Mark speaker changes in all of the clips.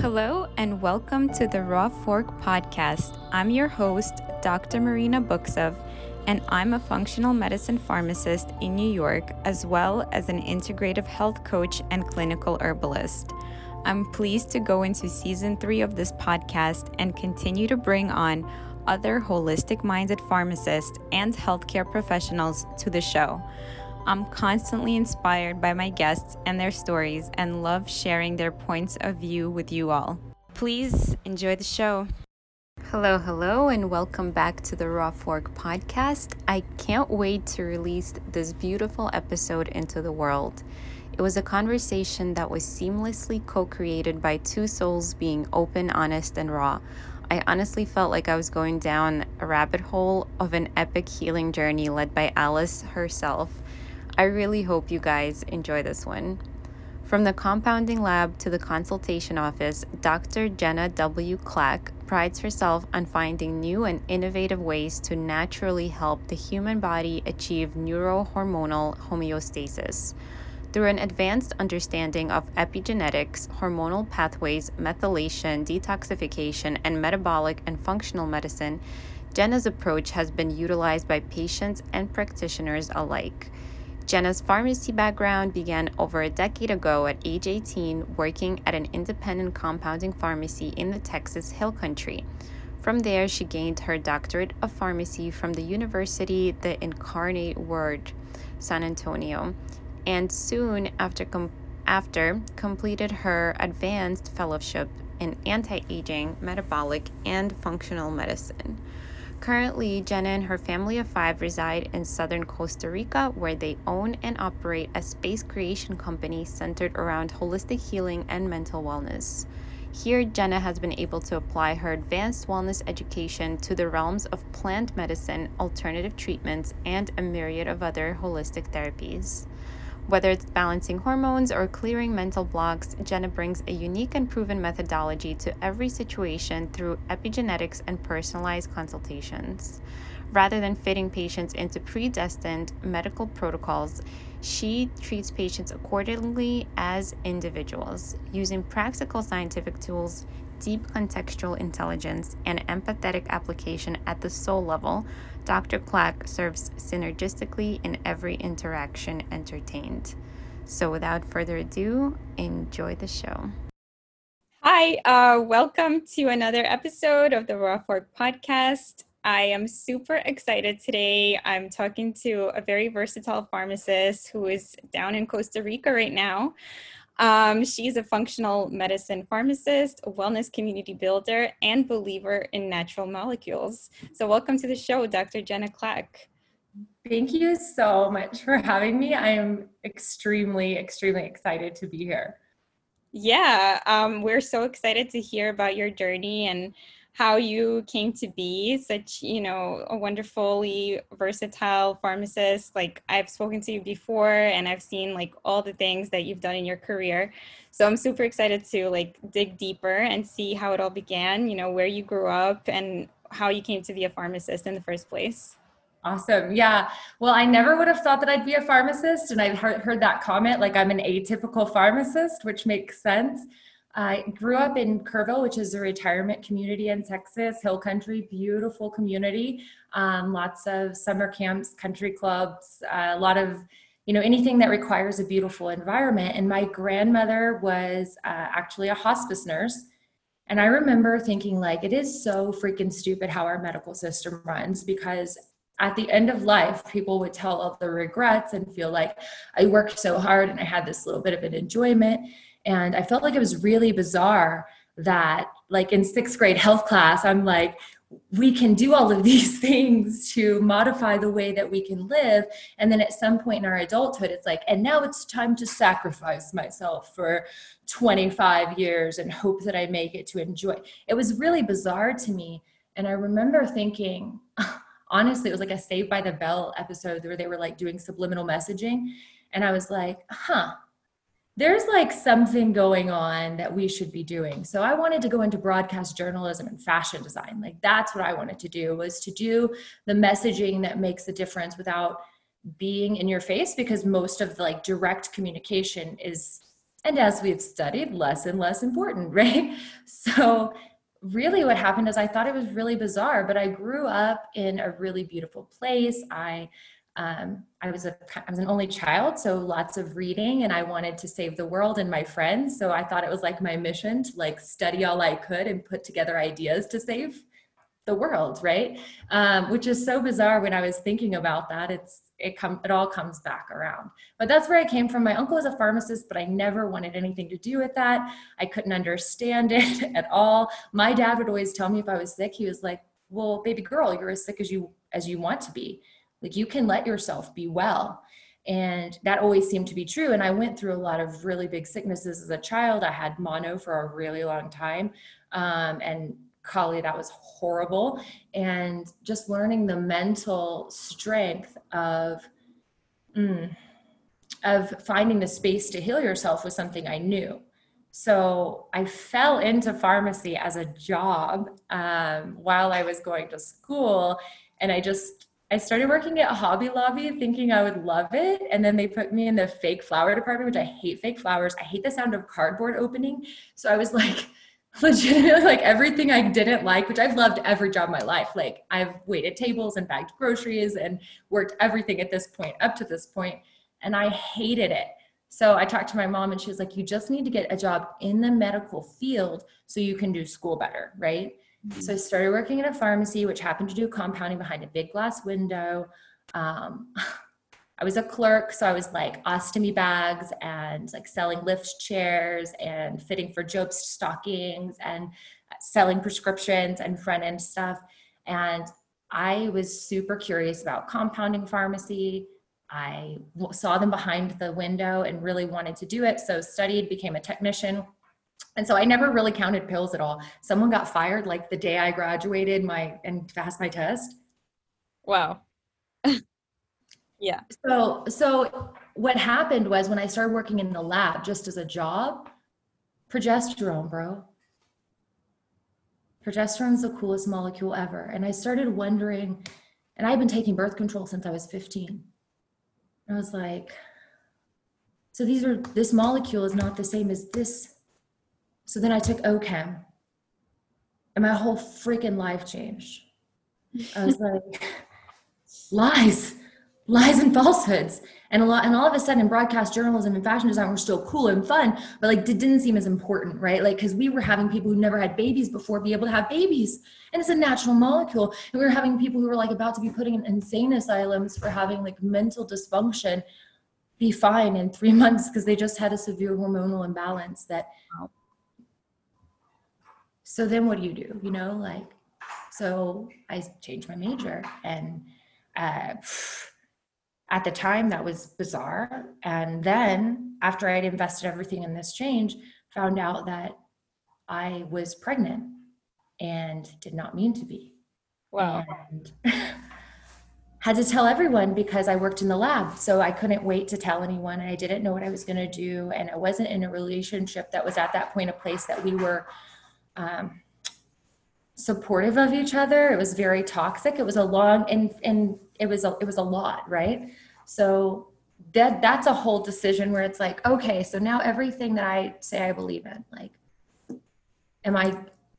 Speaker 1: Hello, and welcome to the Raw Fork podcast. I'm your host, Dr. Marina Buksov, and I'm a functional medicine pharmacist in New York, as well as an integrative health coach and clinical herbalist. I'm pleased to go into season three of this podcast and continue to bring on other holistic minded pharmacists and healthcare professionals to the show. I'm constantly inspired by my guests and their stories and love sharing their points of view with you all. Please enjoy the show. Hello, hello, and welcome back to the Raw Fork podcast. I can't wait to release this beautiful episode into the world. It was a conversation that was seamlessly co created by two souls being open, honest, and raw. I honestly felt like I was going down a rabbit hole of an epic healing journey led by Alice herself. I really hope you guys enjoy this one. From the compounding lab to the consultation office, Dr. Jenna W. Clack prides herself on finding new and innovative ways to naturally help the human body achieve neurohormonal homeostasis. Through an advanced understanding of epigenetics, hormonal pathways, methylation, detoxification, and metabolic and functional medicine, Jenna's approach has been utilized by patients and practitioners alike. Jenna's pharmacy background began over a decade ago at age 18, working at an independent compounding pharmacy in the Texas Hill Country. From there, she gained her doctorate of pharmacy from the University the Incarnate Word, San Antonio, and soon after, com- after completed her advanced fellowship in anti-aging, metabolic, and functional medicine. Currently, Jenna and her family of five reside in southern Costa Rica, where they own and operate a space creation company centered around holistic healing and mental wellness. Here, Jenna has been able to apply her advanced wellness education to the realms of plant medicine, alternative treatments, and a myriad of other holistic therapies. Whether it's balancing hormones or clearing mental blocks, Jenna brings a unique and proven methodology to every situation through epigenetics and personalized consultations. Rather than fitting patients into predestined medical protocols, she treats patients accordingly as individuals, using practical scientific tools, deep contextual intelligence, and empathetic application at the soul level Dr. Clack serves synergistically in every interaction entertained. So, without further ado, enjoy the show. Hi, uh, welcome to another episode of the Raw Fork podcast. I am super excited today. I'm talking to a very versatile pharmacist who is down in Costa Rica right now. Um, she's a functional medicine pharmacist, wellness community builder, and believer in natural molecules. So, welcome to the show, Dr. Jenna Clack.
Speaker 2: Thank you so much for having me. I am extremely, extremely excited to be here.
Speaker 1: Yeah, um, we're so excited to hear about your journey and how you came to be such, you know, a wonderfully versatile pharmacist. Like I've spoken to you before and I've seen like all the things that you've done in your career. So I'm super excited to like dig deeper and see how it all began, you know, where you grew up and how you came to be a pharmacist in the first place.
Speaker 2: Awesome. Yeah. Well, I never would have thought that I'd be a pharmacist. And I've heard, heard that comment like I'm an atypical pharmacist, which makes sense. I grew up in Kerrville, which is a retirement community in Texas, Hill Country, beautiful community. Um, lots of summer camps, country clubs, uh, a lot of, you know, anything that requires a beautiful environment. And my grandmother was uh, actually a hospice nurse. And I remember thinking, like, it is so freaking stupid how our medical system runs because at the end of life, people would tell all the regrets and feel like I worked so hard and I had this little bit of an enjoyment and I felt like it was really bizarre that, like in sixth grade health class, I'm like, we can do all of these things to modify the way that we can live. And then at some point in our adulthood, it's like, and now it's time to sacrifice myself for 25 years and hope that I make it to enjoy. It was really bizarre to me. And I remember thinking, honestly, it was like a Saved by the Bell episode where they were like doing subliminal messaging. And I was like, huh, there's like something going on that we should be doing. So I wanted to go into broadcast journalism and fashion design. Like that's what I wanted to do was to do the messaging that makes a difference without being in your face because most of the like direct communication is And as we've studied, less and less important, right? So, really, what happened is I thought it was really bizarre, but I grew up in a really beautiful place. I um, I was a I was an only child, so lots of reading, and I wanted to save the world and my friends. So I thought it was like my mission to like study all I could and put together ideas to save the world, right? Um, which is so bizarre when I was thinking about that. It's it come it all comes back around. But that's where I came from. My uncle was a pharmacist, but I never wanted anything to do with that. I couldn't understand it at all. My dad would always tell me if I was sick, he was like, "Well, baby girl, you're as sick as you as you want to be." Like you can let yourself be well. And that always seemed to be true. And I went through a lot of really big sicknesses as a child. I had mono for a really long time. Um, and Kali, that was horrible. And just learning the mental strength of, mm, of finding the space to heal yourself was something I knew. So I fell into pharmacy as a job um, while I was going to school. And I just I started working at Hobby Lobby thinking I would love it. And then they put me in the fake flower department, which I hate fake flowers. I hate the sound of cardboard opening. So I was like, legitimately like everything I didn't like, which I've loved every job in my life. Like I've waited tables and bagged groceries and worked everything at this point, up to this point, and I hated it. So I talked to my mom and she was like, You just need to get a job in the medical field so you can do school better, right? Mm-hmm. So I started working at a pharmacy, which happened to do compounding behind a big glass window. Um, I was a clerk, so I was like ostomy bags and like selling lift chairs and fitting for Jobst stockings and selling prescriptions and front end stuff. And I was super curious about compounding pharmacy. I saw them behind the window and really wanted to do it. So studied, became a technician, and so I never really counted pills at all. Someone got fired like the day I graduated my and passed my test.
Speaker 1: Wow. yeah.
Speaker 2: So so what happened was when I started working in the lab just as a job, progesterone, bro. Progesterone's the coolest molecule ever. And I started wondering, and I've been taking birth control since I was 15. I was like, so these are this molecule is not the same as this so then I took OChem and my whole freaking life changed. I was like, lies, lies and falsehoods. And a lot, and all of a sudden broadcast journalism and fashion design were still cool and fun, but like it didn't seem as important, right? Like, cause we were having people who never had babies before be able to have babies. And it's a natural molecule. And we were having people who were like about to be putting in insane asylums for having like mental dysfunction be fine in three months because they just had a severe hormonal imbalance that so then what do you do you know like so i changed my major and uh, at the time that was bizarre and then after i'd invested everything in this change found out that i was pregnant and did not mean to be
Speaker 1: wow
Speaker 2: and had to tell everyone because I worked in the lab. So I couldn't wait to tell anyone. I didn't know what I was going to do. And I wasn't in a relationship that was at that point a place that we were um, supportive of each other. It was very toxic. It was a long and and it was a, it was a lot, right? So that that's a whole decision where it's like, okay, so now everything that I say I believe in, like, am I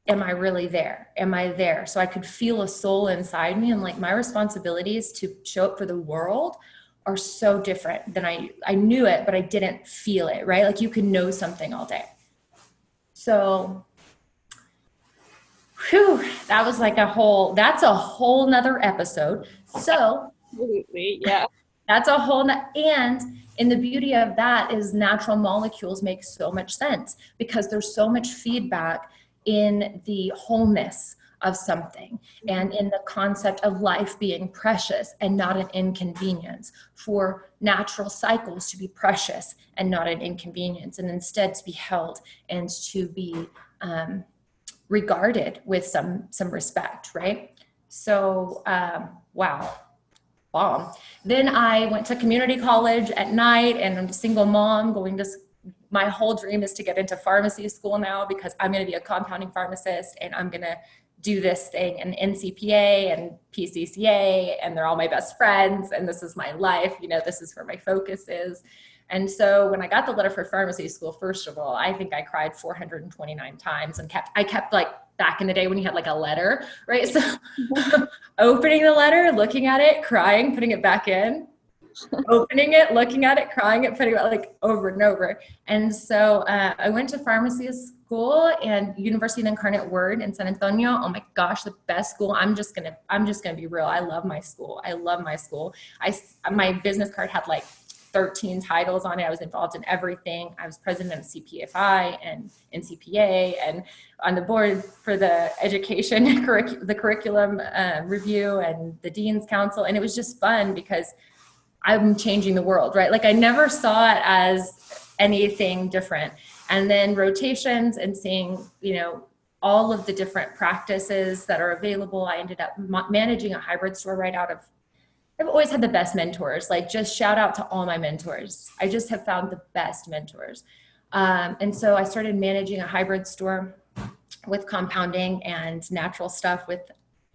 Speaker 2: am I really there? Am I there? So I could feel a soul inside me, and like my responsibilities to show up for the world are so different than I I knew it, but I didn't feel it, right? Like you can know something all day. So whew, that was like a whole, that's a whole nother episode. So,
Speaker 1: absolutely, yeah.
Speaker 2: That's a whole, and and the beauty of that is natural molecules make so much sense because there's so much feedback in the wholeness of something and in the concept of life being precious and not an inconvenience for natural cycles to be precious and not an inconvenience and instead to be held and to be um, regarded with some some respect right? So um, wow bomb. Then i went to community college at night and i'm a single mom going to my whole dream is to get into pharmacy school now because i'm going to be a compounding pharmacist and i'm going to do this thing and ncpa and pcca and they're all my best friends and this is my life you know this is where my focus is And so when I got the letter for pharmacy school, first of all, I think I cried 429 times and kept, I kept like back in the day when you had like a letter, right? So opening the letter, looking at it, crying, putting it back in, opening it, looking at it, crying it, putting it like over and over. And so uh, I went to pharmacy school and University of the Incarnate Word in San Antonio. Oh my gosh, the best school. I'm just gonna, I'm just gonna be real. I love my school. I love my school. I my business card had like 13 titles on it. I was involved in everything. I was president of CPFI and NCPA and on the board for the education, the curriculum uh, review and the Dean's Council. And it was just fun because I'm changing the world, right? Like I never saw it as anything different. And then rotations and seeing, you know, all of the different practices that are available. I ended up managing a hybrid store right out of I've always had the best mentors. Like, just shout out to all my mentors. I just have found the best mentors. Um, and so I started managing a hybrid store with compounding and natural stuff with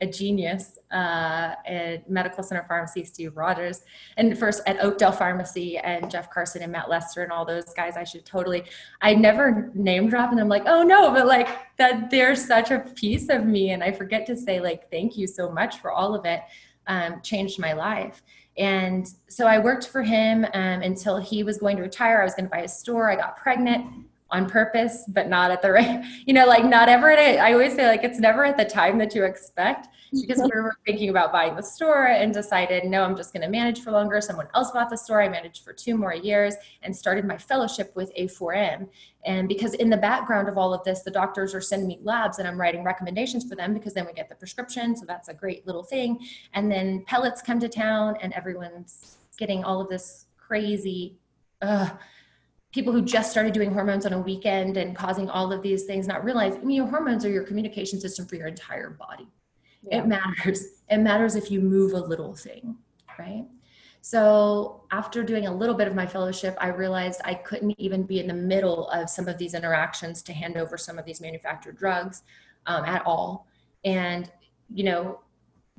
Speaker 2: a genius uh, at Medical Center Pharmacy, Steve Rogers, and first at Oakdale Pharmacy and Jeff Carson and Matt Lester and all those guys. I should totally, I never name drop and I'm like, oh no, but like that they're such a piece of me. And I forget to say, like, thank you so much for all of it um, changed my life. And so I worked for him um, until he was going to retire. I was going to buy a store. I got pregnant on purpose, but not at the right, you know, like not ever at always say like it's never at the time that you expect because we were thinking about buying the store and decided, no, I'm just going to manage for longer. Someone else bought the store. I managed for two more years and started my fellowship with A4M. And because in the background of all of this, the doctors are sending me labs and I'm writing recommendations for them because then we get the prescription. So that's a great little thing. And then pellets come to town and everyone's getting all of this crazy, uh, people who just started doing hormones on a weekend and causing all of these things, not realize I mean, your hormones are your communication system for your entire body. Yeah. It matters. It matters if you move a little thing, right? So after doing a little bit of my fellowship, I realized I couldn't even be in the middle of some of these interactions to hand over some of these manufactured drugs um, at all. And, you know,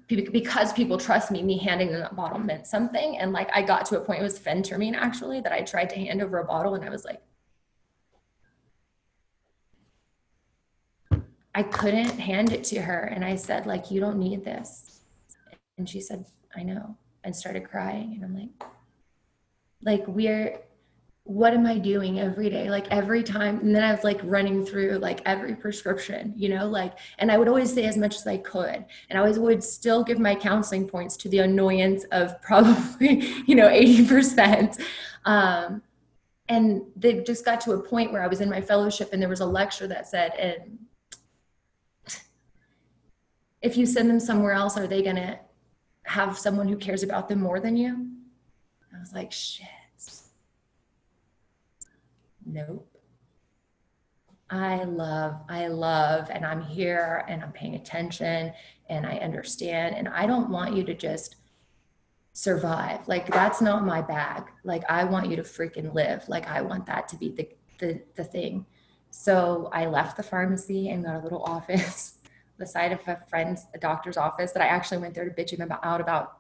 Speaker 2: because people trust me, me handing them that bottle meant something. And like I got to a point, it was phentermine actually, that I tried to hand over a bottle and I was like, I couldn't hand it to her. And I said, like, you don't need this. And she said, I know and started crying. And I'm like, like we're, what am I doing every day? Like every time. And then I was like running through like every prescription, you know, like, and I would always say as much as I could. And I always would still give my counseling points to the annoyance of probably, you know, 80%. Um, and they just got to a point where I was in my fellowship and there was a lecture that said, and if you send them somewhere else, are they going to have someone who cares about them more than you? I was like, shit. Nope. I love, I love, and I'm here and I'm paying attention and I understand. And I don't want you to just survive. Like that's not my bag. Like I want you to freaking live. Like I want that to be the the, the thing. So I left the pharmacy and got a little office the side of a friend's a doctor's office that I actually went there to bitch him about, out about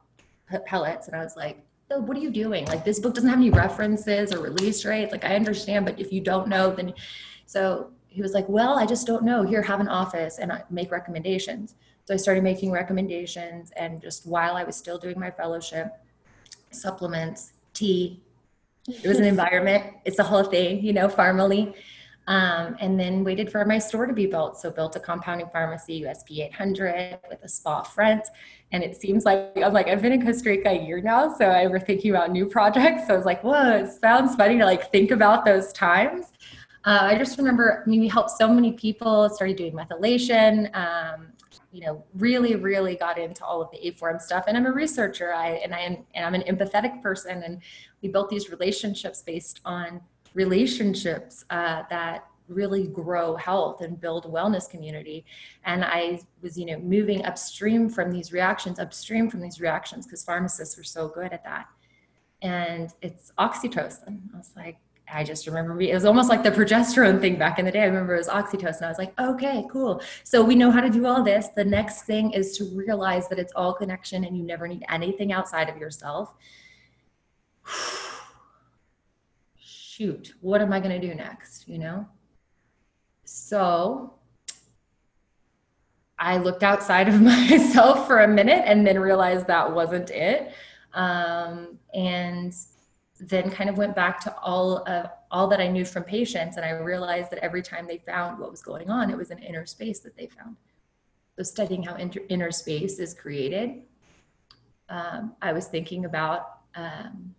Speaker 2: pellets. And I was like, oh, what are you doing? Like this book doesn't have any references or release rates. Like I understand, but if you don't know, then so he was like, well, I just don't know. Here, have an office and I make recommendations. So I started making recommendations and just while I was still doing my fellowship, supplements, tea, it was an environment. It's a whole thing, you know, formally. Um, and then waited for my store to be built. So built a compounding pharmacy, USP 800 with a spa front. And it seems like I'm like I've been in Costa Rica a year now, so I were thinking about new projects. So I was like, whoa, it sounds funny to like think about those times. Uh, I just remember, I mean, we helped so many people. Started doing methylation. Um, you know, really, really got into all of the A4M stuff. And I'm a researcher. I and I am and I'm an empathetic person. And we built these relationships based on relationships uh, that really grow health and build wellness community. And i was you know moving upstream from these reactions upstream from these reactions because pharmacists were so good at that. And it's oxytocin. I was like i just remember it was almost like the progesterone thing back in the day. I remember it was oxytocin. I was like okay cool. So we know how to do all this. The next thing is to realize that it's all connection and you never need anything outside of yourself shoot, what am I going to do next? You know? So I looked outside of myself for a minute and then realized that wasn't it. Um, and then kind of went back to all of all that I knew from patients. And I realized that every time they found what was going on, it was an inner space that they found. So studying how inter- inner space is created, um, I was thinking about, um,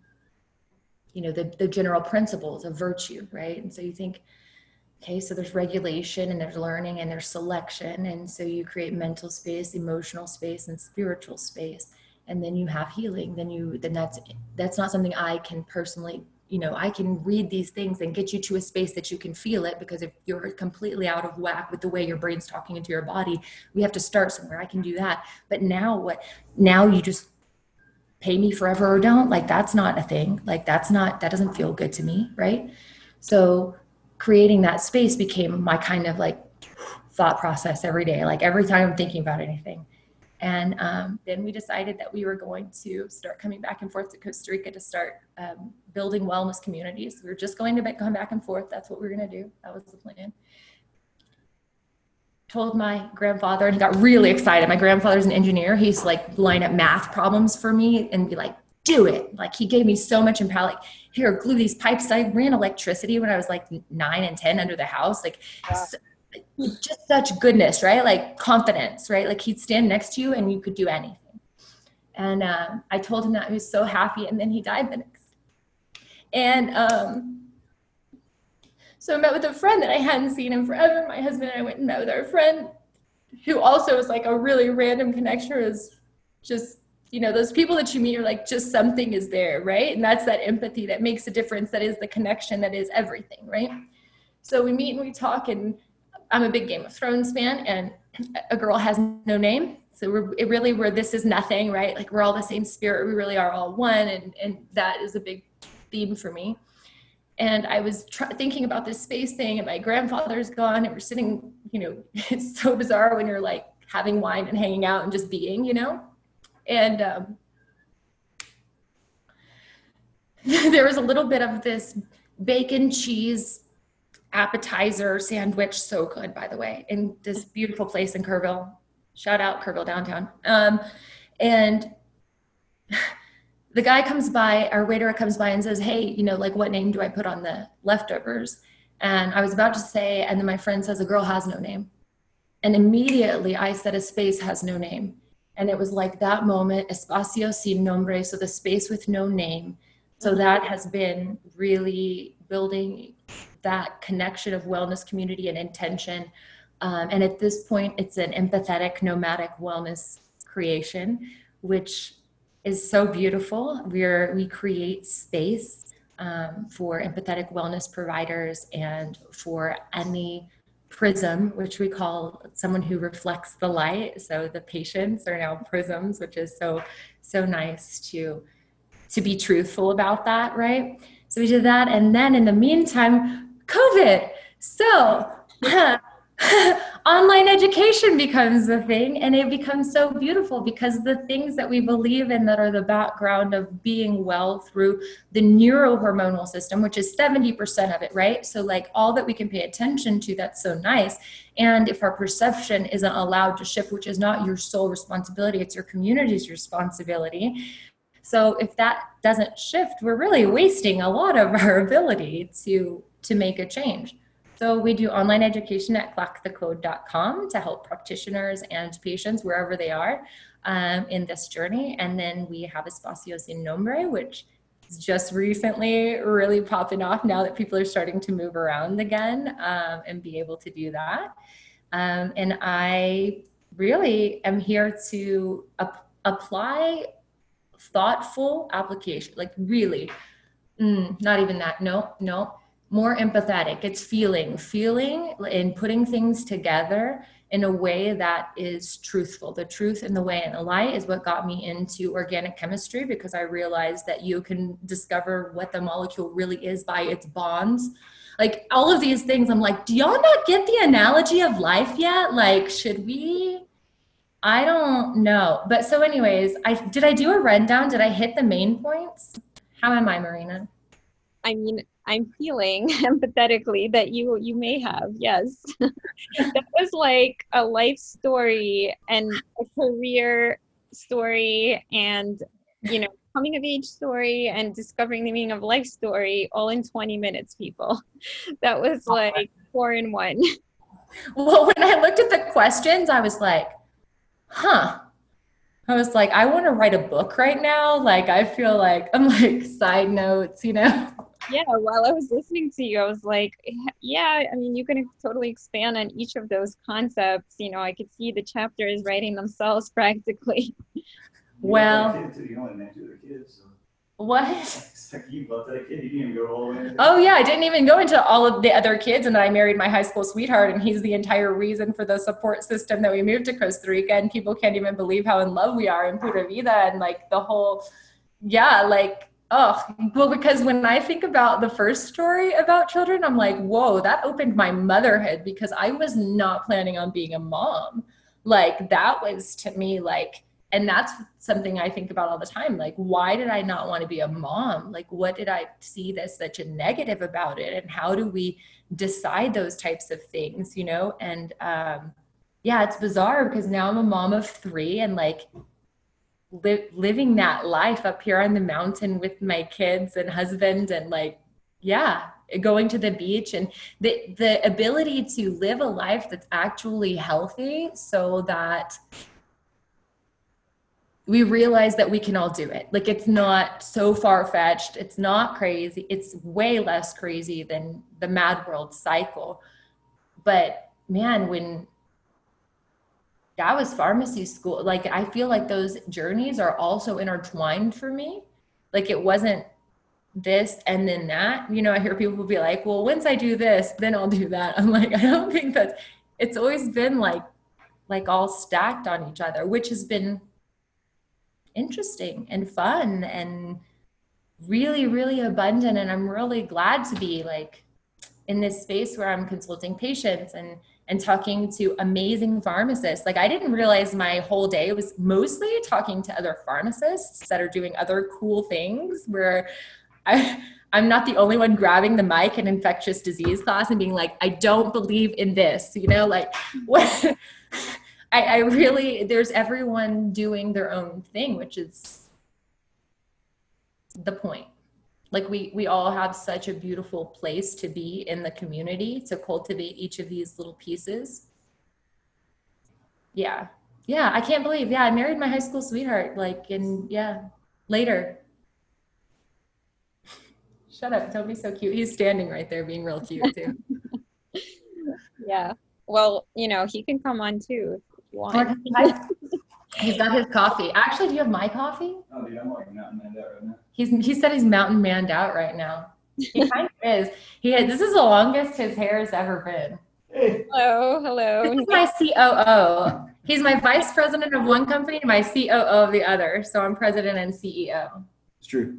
Speaker 2: you know, the, the general principles of virtue, right? And so you think, okay, so there's regulation and there's learning and there's selection. And so you create mental space, emotional space, and spiritual space. And then you have healing. Then you then that's that's not something i can personally you know i can read these things and get you to a space that you can feel it. Because if you're completely out of whack with the way your brain's talking into your body we have to start somewhere. I can do that. But now what now you just pay me forever or don't like that's not a thing like that's not that doesn't feel good to me right so creating that space became my kind of like thought process every day like every time i'm thinking about anything and um, then we decided that we were going to start coming back and forth to Costa Rica to start um, building wellness communities. We were just going to be- come back and forth. That's what we were going to do. That was the plan. Told my grandfather, and he got really excited. My grandfather's an engineer. He's like line up math problems for me and be like, do it. Like he gave me so much empower. Like here, glue these pipes. I ran electricity when I was like nine and ten under the house. Like so, just such goodness, right? Like confidence, right? Like he'd stand next to you and you could do anything. And um, I told him that he was so happy, and then he died the next. And um, so I met with a friend that I hadn't seen in forever. My husband and I went and met with our friend, who also was like a really random connection. Was just you know those people that you meet are like just something is there, right? And that's that empathy that makes a difference. That is the connection. That is everything, right? So we meet and we talk and I'm a big Game of Thrones fan, and a girl has no name. So we're it really we're this is nothing, right? Like we're all the same spirit. We really are all one, and and that is a big theme for me. And I was tr- thinking about this space thing, and my grandfather's gone, and we're sitting. You know, it's so bizarre when you're like having wine and hanging out and just being, you know. And um, there was a little bit of this bacon cheese appetizer sandwich. So good, by the way, in this beautiful place in Kerrville. Shout out Kerrville downtown. Um, and the guy comes by, our waiter comes by and says, Hey, you know, like what name do I put on the leftovers? And I was about to say, and then my friend says, A girl has no name. And immediately I said, A space has no name. And it was like that moment, espacio sin nombre, so the space with no name. So that has been really building that connection of wellness community and intention. Um, and at this point, it's an empathetic nomadic wellness creation, which is so beautiful. We're we create space um, for empathetic wellness providers and for any prism, which we call someone who reflects the light. So the patients are now prisms, which is so so nice to to be truthful about that, right? So we did that, and then in the meantime, COVID. So online education becomes a thing and it becomes so beautiful because the things that we believe in that are the background of being well through the neurohormonal system which is 70% of it right so like all that we can pay attention to that's so nice and if our perception isn't allowed to shift which is not your sole responsibility it's your community's responsibility so if that doesn't shift we're really wasting a lot of our ability to to make a change. So we do online education at clackthecode.com to help practitioners and patients wherever they are um, in this journey. And then we have Espacio Sin Nombre, which is just recently really popping off now that people are starting to move around again um, and be able to do that. Um, and I really am here to ap- apply thoughtful application, like really, mm, not even that. No, no more empathetic. It's feeling feeling and putting things together in a way that is truthful. The truth and the way and the light is what got me into organic chemistry because i realized that you can discover what the molecule really is by its bonds. Like all of these things i'm like do y'all not get the analogy of life yet? Like should we? I don't know. But so anyways i did i do a rundown? Did i hit the main points? How am i marina?
Speaker 3: I mean, I'm feeling empathetically that you you may have. Yes, that was like a life story and a career story, and you know, coming of age story and discovering the meaning of life story all in 20 minutes. People, that was oh like four in one.
Speaker 2: Well, when I looked at the questions, I was like, huh. I was like, I want to write a book right now. Like, I feel like I'm like side notes, you know?
Speaker 3: Yeah, while I was listening to you, I was like, yeah, I mean, you can totally expand on each of those concepts. You know, I could see the chapters writing themselves practically.
Speaker 2: Well, what? Oh yeah, I didn't even go into all of the other kids, and then I married my high school sweetheart, and he's the entire reason for the support system that we moved to Costa Rica. And people can't even believe how in love we are in Pura Vida, and like the whole, yeah, like oh, well, because when I think about the first story about children, I'm like, whoa, that opened my motherhood because I was not planning on being a mom. Like that was to me like and that's something I think about all the time. Like, why did I not want to be a mom? Like, what did I see that's such a negative about it? And how do we decide those types of things, you know? And um, yeah, it's bizarre because now I'm a mom of three and like li- living that life up here on the mountain with my kids and husband and like, yeah, going to the beach and the the ability to live a life that's actually healthy so that we realize that we can all do it. Like it's not so far fetched. It's not crazy. It's way less crazy than the mad world cycle. But man, when that was pharmacy school, like I feel like those journeys are also intertwined for me. Like it wasn't this and then that. You know, I hear people be like, well, once I do this, then I'll do that. I'm like, I don't think that's it's always been like like all stacked on each other, which has been interesting and fun and really really abundant and i'm really glad to be like in this space where i'm consulting patients and and talking to amazing pharmacists like i didn't realize my whole day was mostly talking to other pharmacists that are doing other cool things where i I'm not the only one grabbing the mic in infectious disease class and being like, I don't believe in this, you know, like what I, I really there's everyone doing their own thing, which is the point. Like we we all have such a beautiful place to be in the community to cultivate each of these little pieces. Yeah. Yeah, I can't believe. Yeah, I married my high school sweetheart like in yeah, later. Shut up. Don't be so cute. He's standing right there being real cute too.
Speaker 3: yeah. Well, you know, he can come on too
Speaker 2: want. he's got his coffee. Actually, do you have my coffee?
Speaker 4: Oh, dude, I'm like mountain manned out right now.
Speaker 2: He's he said he's mountain manned out right now. He kind of is. He had, this is the longest his hair has ever been.
Speaker 3: Hello, hello.
Speaker 2: This is my COO. He's my vice president of one company and my COO of the other. So I'm president and CEO.
Speaker 4: It's true.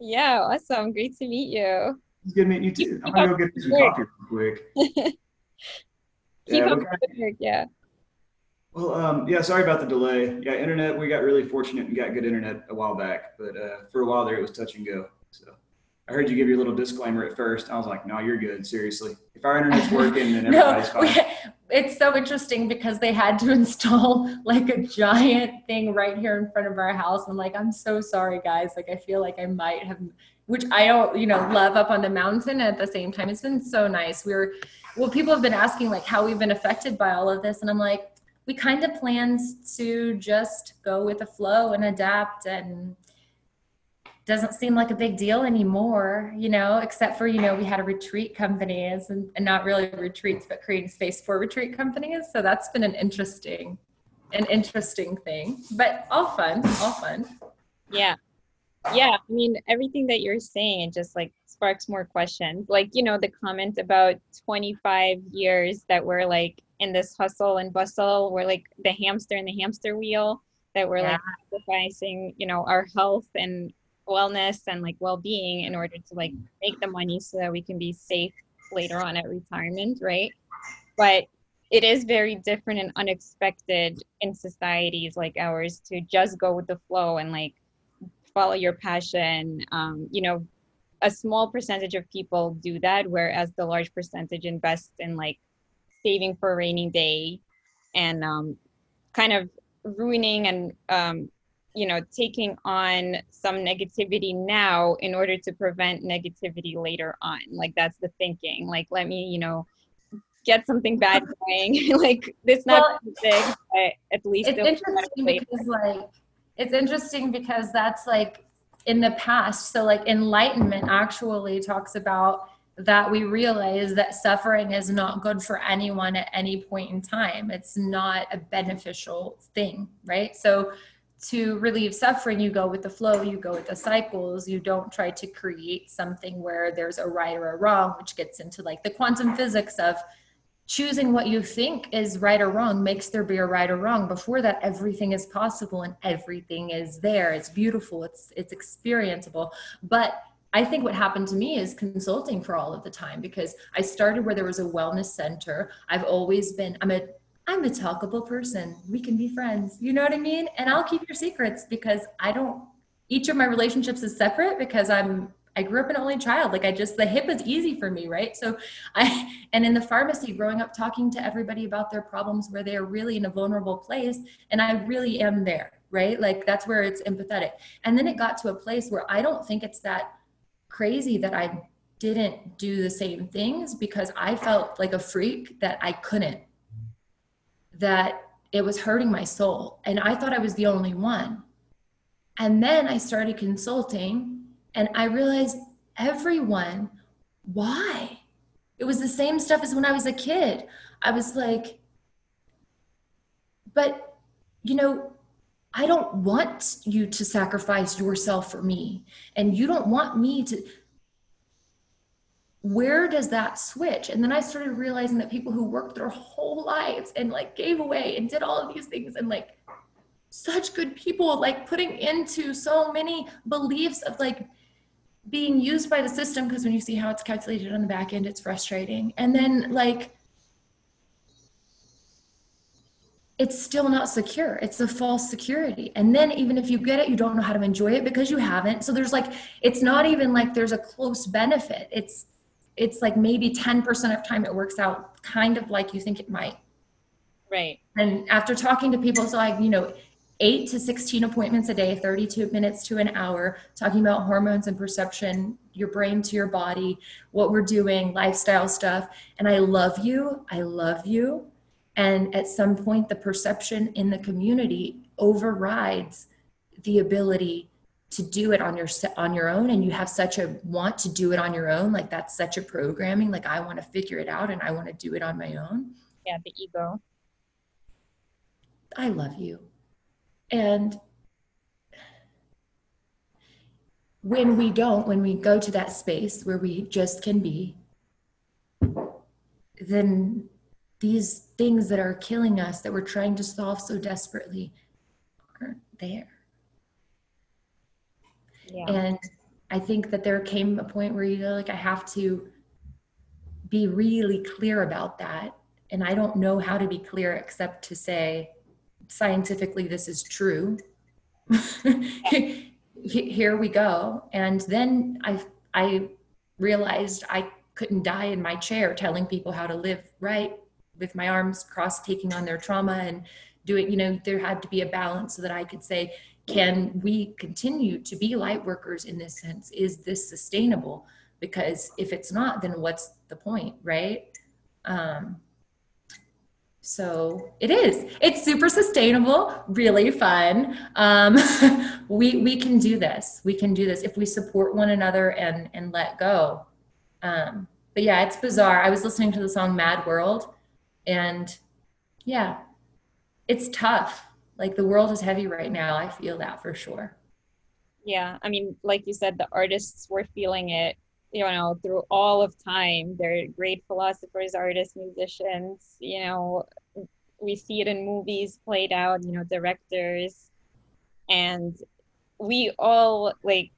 Speaker 3: Yeah, awesome. Great to meet you.
Speaker 4: It's good meeting you too. I'm gonna go get some coffee real quick.
Speaker 3: Keep yeah, up work, yeah.
Speaker 4: Well, um, yeah, sorry about the delay. Yeah, internet, we got really fortunate and got good internet a while back, but uh, for a while there, it was touch and go. So I heard you give your little disclaimer at first. I was like, no, you're good. Seriously. If our internet's working, then everybody's no, fine.
Speaker 2: It's so interesting because they had to install like a giant thing right here in front of our house. I'm like, I'm so sorry, guys. Like, I feel like I might have, which I don't, you know, love up on the mountain. At the same time, it's been so nice. We are well, people have been asking like how we've been affected by all of this. And I'm like, we kind of planned to just go with the flow and adapt and doesn't seem like a big deal anymore, you know, except for, you know, we had a retreat companies and, and not really retreats, but creating space for retreat companies. So that's been an interesting, an interesting thing, but all fun, all fun.
Speaker 3: Yeah. Yeah. I mean, everything that you're saying, just like sparks more questions. Like, you know, the comment about 25 years that we're like in this hustle and bustle. We're like the hamster in the hamster wheel that we're yeah. like sacrificing, you know, our health and wellness and like well-being in order to like make the money so that we can be safe later on at retirement, right? But it is very different and unexpected in societies like ours to just go with the flow and like follow your passion um, you know a small percentage of people do that whereas the large percentage invests in like saving for a rainy day and um, kind of ruining and um, you know taking on some negativity now in order to prevent negativity later on. Like that's the thinking. Like let me you know get something bad going. Like this not well, big but at least
Speaker 2: it's interesting because like it's interesting because that's like in the past. So like enlightenment actually talks about that we realize that suffering is not good for anyone at any point in time. It's not a beneficial thing right? So to relieve suffering, you go with the flow, you go with the cycles, you don't try to create something where there's a right or a wrong, which gets into like the quantum physics of choosing what you think is right or wrong makes there be a right or wrong. Before that, everything is possible and everything is there. It's beautiful, it's it's experienceable. But I think what happened to me is consulting for all of the time because I started where there was a wellness center. I've always been, I'm a I'm a talkable person. We can be friends. You know what I mean? And I'll keep your secrets because I don't each of my relationships is separate because I'm I grew up an only child. Like I just the hip is easy for me, right? So I and in the pharmacy growing up talking to everybody about their problems where they are really in a vulnerable place and I really am there, right? Like that's where it's empathetic. And then it got to a place where I don't think it's that crazy that I didn't do the same things because I felt like a freak that I couldn't that it was hurting my soul. And I thought I was the only one. And then I started consulting and I realized everyone, why? It was the same stuff as when I was a kid. I was like, but you know, I don't want you to sacrifice yourself for me. And you don't want me to where does that switch and then i started realizing that people who worked their whole lives and like gave away and did all of these things and like such good people like putting into so many beliefs of like being used by the system because when you see how it's calculated on the back end it's frustrating and then like it's still not secure. It's a false security. And then even if you get it, you don't know how to enjoy it because you haven't. So there's like, it's not even like there's a close benefit. It's it's like maybe 10% of time it works out kind of like you think it might.
Speaker 3: Right.
Speaker 2: And after talking to people, so like, you know, eight to 16 appointments a day, 32 minutes to an hour, talking about hormones and perception, your brain to your body, what we're doing, lifestyle stuff. And I love you. I love you. And at some point, the perception in the community overrides the ability to do it on your on your own and you have such a want to do it on your own like that's such a programming like i want to figure it out and i want to do it on my own
Speaker 3: yeah the ego
Speaker 2: i love you and when we don't when we go to that space where we just can be then these things that are killing us that we're trying to solve so desperately aren't there yeah. And I think that there came a point where you go like, I have to be really clear about that. And I don't know how to be clear except to say, scientifically, this is true. Here we go. And then I, I realized I couldn't die in my chair telling people how to live right with my arms crossed, taking on their trauma and doing, you know, there had to be a balance so that I could say, can we continue to be light workers in this sense is this sustainable because if it's not then what's the point right um, so it is. It's super sustainable really fun. Um, we we can do this. We can do this if we support one another and and let go. Um, but yeah it's bizarre. I was listening to the song mad world and yeah it's tough. Like the world is heavy right now. I feel that for sure.
Speaker 3: Yeah i mean like you said the artists were feeling it you know through all of time they're great philosophers artists musicians you know we see it in movies played out you know directors. And we all like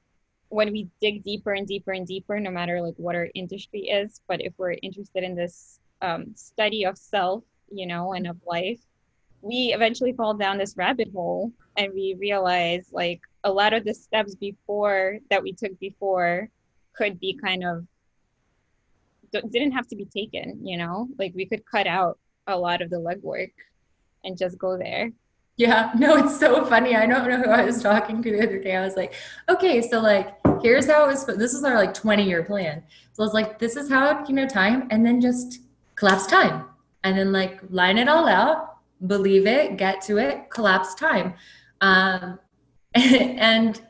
Speaker 3: when we dig deeper and deeper and deeper no matter like what our industry is but if we're interested in this um, study of self you know and of life we eventually fall down this rabbit hole and we realize like a lot of the steps before that we took before could be kind of didn't have to be taken, you know? Like we could cut out a lot of the legwork and just go there.
Speaker 2: Yeah, no, it's so funny. I don't know who I was talking to the other day. I was like, okay, so like, here's how it was. This is our like 20 year plan. So I was like, this is how, you know, time, and then just collapse time. And then like line it all out, believe it, get to it, collapse time. Um, and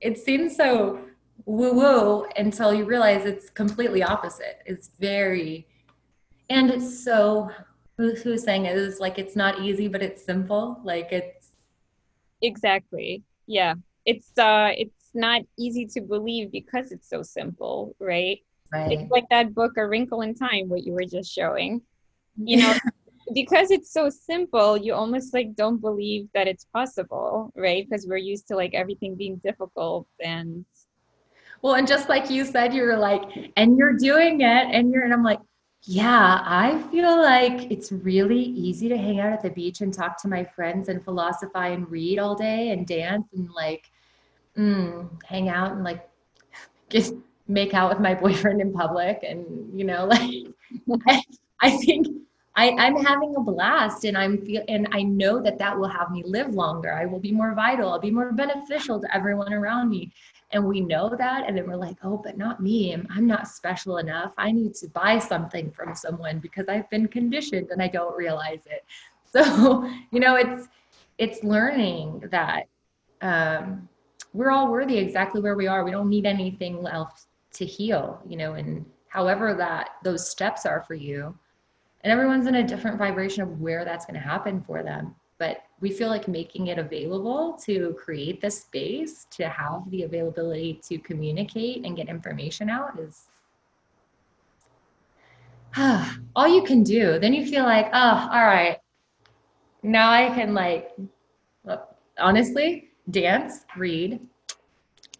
Speaker 2: it seems so woo woo until you realize it's completely opposite. It's very, and it's so, who, who's saying it is like it's not easy, but it's simple. Like it's.
Speaker 3: Exactly. Yeah. It's, uh, it's not easy to believe because it's so simple, right?
Speaker 2: Right.
Speaker 3: It's like that book, A Wrinkle in Time, what you were just showing. You know, because it's so simple, you almost like don't believe that it's possible, right? Because we're used to like everything being difficult and
Speaker 2: well, and just like you said, you were like, and you're doing it, and you're, and I'm like, yeah, I feel like it's really easy to hang out at the beach and talk to my friends and philosophize and read all day and dance and like mm, hang out and like just make out with my boyfriend in public and you know like I, I think I, I'm having a blast and I'm feel and I know that that will have me live longer. I will be more vital. I'll be more beneficial to everyone around me. And we know that. And then we're like, oh, but not me. I'm, not special enough. I need to buy something from someone because I've been conditioned and I don't realize it. So, you know, it's it's learning that um, we're all worthy exactly where we are. We don't need anything else to heal, you know, and however that those steps are for you and everyone's in a different vibration of where that's going to happen for them but we feel like making it available to create the space to have the availability to communicate and get information out is all you can do. Then you feel like oh all right. Now i can like honestly dance read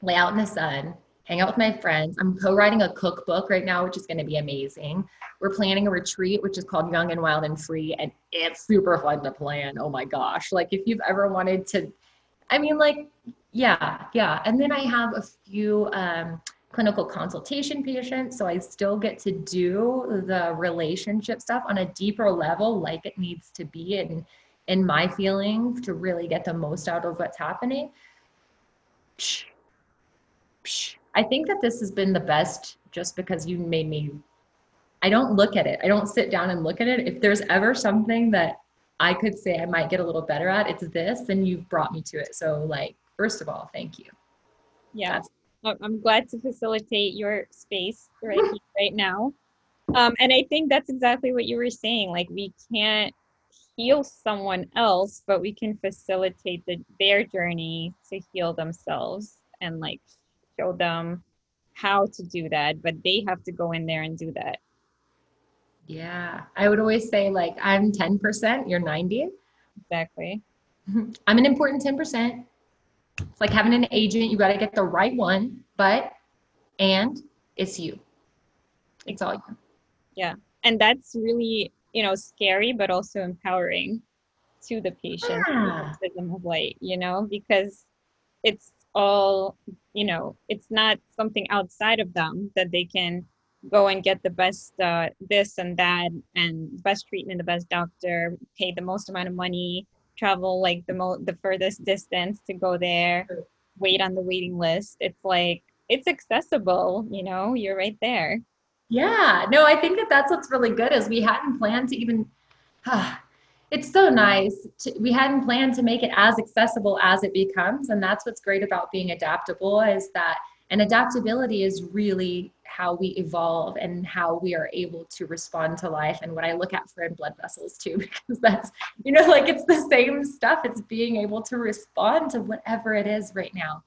Speaker 2: lay out in the sun hang out with my friends. I'm co-writing a cookbook right now, which is going to be amazing. We're planning a retreat, which is called Young and Wild and Free, and it's super fun to plan. Oh my gosh. Like if you've ever wanted to, I mean, like, yeah, yeah. And then I have a few um, clinical consultation patients. So I still get to do the relationship stuff on a deeper level, like it needs to be in, in my feeling to really get the most out of what's happening. Psh, psh I think that this has been the best just because you made me. I don't look at it. I don't sit down and look at it. If there's ever something that I could say I might get a little better at, it's this, and you've brought me to it. So, like, first of all, thank you.
Speaker 3: Yeah, I'm glad to facilitate your space right here, right now. Um, and I think that's exactly what you were saying. Like, we can't heal someone else, but we can facilitate the, their journey to heal themselves and like show them how to do that, but they have to go in there and do that.
Speaker 2: Yeah. I would always say, like, I'm 10%, you're 90.
Speaker 3: Exactly.
Speaker 2: I'm an important 10%. It's like having an agent, you got to get the right one, but, and it's you. It's all you.
Speaker 3: Yeah. And that's really, you know, scary, but also empowering to the patient
Speaker 2: yeah.
Speaker 3: of light, you know, because it's all you know it's not something outside of them that they can go and get the best uh, this and that and best treatment the best doctor pay the most amount of money travel like the mo the furthest distance to go there wait on the waiting list. It's like it's accessible you know you're right there.
Speaker 2: Yeah. No i think that that's what's really good is we hadn't planned to even it's so nice. To, we hadn't planned to make it as accessible as it becomes. And that's what's great about being adaptable is that, and adaptability is really how we evolve and how we are able to respond to life. And what I look at for in blood vessels too, because that's, you know, like it's the same stuff. It's being able to respond to whatever it is right now.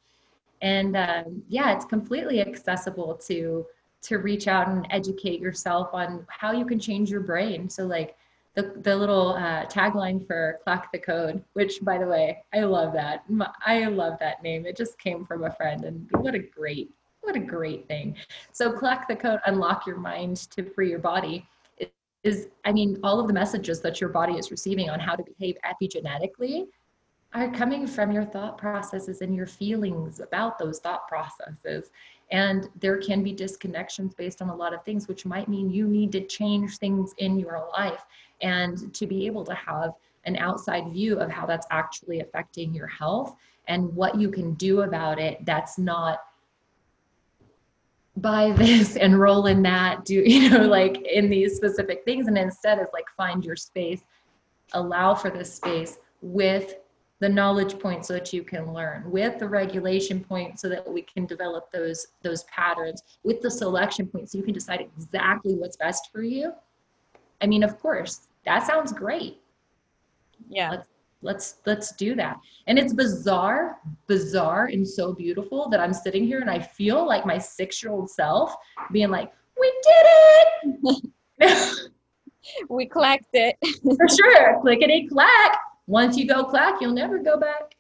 Speaker 2: And um, yeah, it's completely accessible to to reach out and educate yourself on how you can change your brain. So like the, the little uh, tagline for Clack the Code, which by the way, I love that. I love that name. It just came from a friend and what a great, what a great thing. So Clack the Code, unlock your mind to free your body is, I mean, all of the messages that your body is receiving on how to behave epigenetically are coming from your thought processes and your feelings about those thought processes. And there can be disconnections based on a lot of things, which might mean you need to change things in your life. And to be able to have an outside view of how that's actually affecting your health and what you can do about it that's not buy this and roll in that do you know like in these specific things and instead is like find your space allow for this space with the knowledge point so that you can learn with the regulation point so that we can develop those those patterns with the selection point so you can decide exactly what's best for you. I mean of course that sounds great.
Speaker 3: Yeah.
Speaker 2: Let's let's let's do that. And it's bizarre bizarre and so beautiful that i'm sitting here and i feel like my six year old self being like we did it!
Speaker 3: We clacked it.
Speaker 2: For sure clickety clack once you go clack you'll never go back.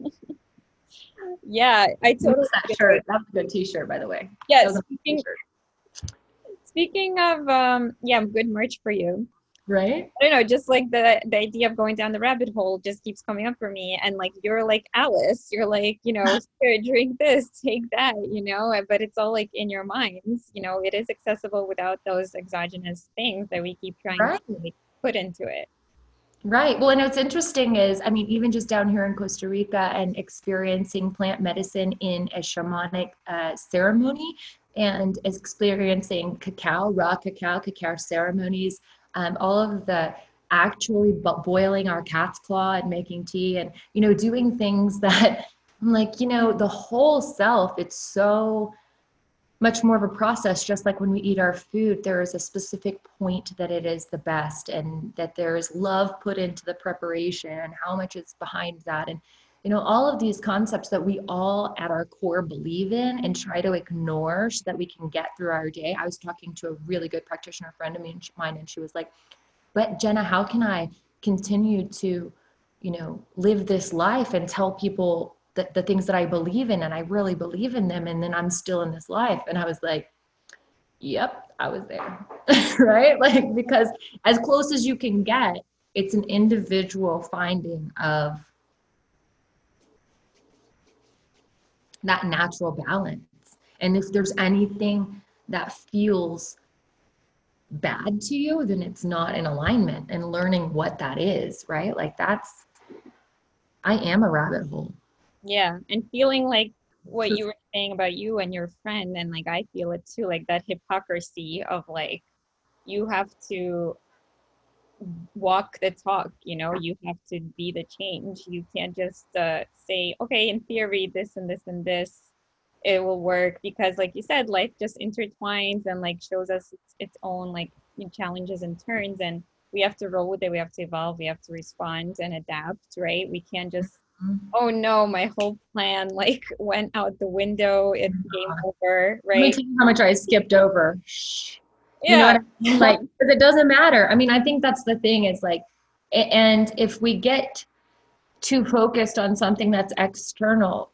Speaker 3: Yeah i totally
Speaker 2: that shirt? that's a good t-shirt by the way. That a
Speaker 3: speaking, speaking of um yeah good merch for you.
Speaker 2: Right?
Speaker 3: I don't know, just like the the idea of going down the rabbit hole just keeps coming up for me. And like you're like Alice, you're like, you know, here, drink this, take that, you know, but it's all like in your minds. You know, it is accessible without those exogenous things that we keep trying
Speaker 2: Right.
Speaker 3: to like, put into it.
Speaker 2: Right. Well, and what's interesting is, I mean, even just down here in Costa Rica and experiencing plant medicine in a shamanic uh, ceremony and experiencing cacao, raw cacao, cacao ceremonies, um, all of the actually boiling our cat's claw and making tea and, you know, doing things that I'm like, you know, the whole self, it's so much more of a process just like when we eat our food there is a specific point that it is the best and that there is love put into the preparation and how much is behind that. And you know all of these concepts that we all at our core believe in and try to ignore so that we can get through our day. I was talking to a really good practitioner friend of mine and she was like but jenna how can i continue to you know live this life and tell people the, the things that I believe in and I really believe in them and then I'm still in this life. And I was like yep I was there. Right? Like because as close as you can get it's an individual finding of that natural balance. And if there's anything that feels bad to you then it's not in alignment and learning what that is right? Like that's I am a rabbit hole
Speaker 3: Yeah. And feeling like what you were saying about you and your friend, and like I feel it too, like that hypocrisy of like you have to walk the talk, you know, you have to be the change. You can't just uh, say, okay, in theory, this and this and this, it will work because, like you said, life just intertwines and like shows us its, its own like challenges and turns, and we have to roll with it. We have to evolve. We have to respond and adapt, right? We can't just Mm-hmm. oh no, my whole plan like went out the window. It's game mm-hmm. over,
Speaker 2: Let me
Speaker 3: right?
Speaker 2: tell you how much I skipped over. You know
Speaker 3: Yeah,
Speaker 2: what I mean? Like, because it doesn't matter. I mean, I think that's the thing is like, and if we get too focused on something that's external,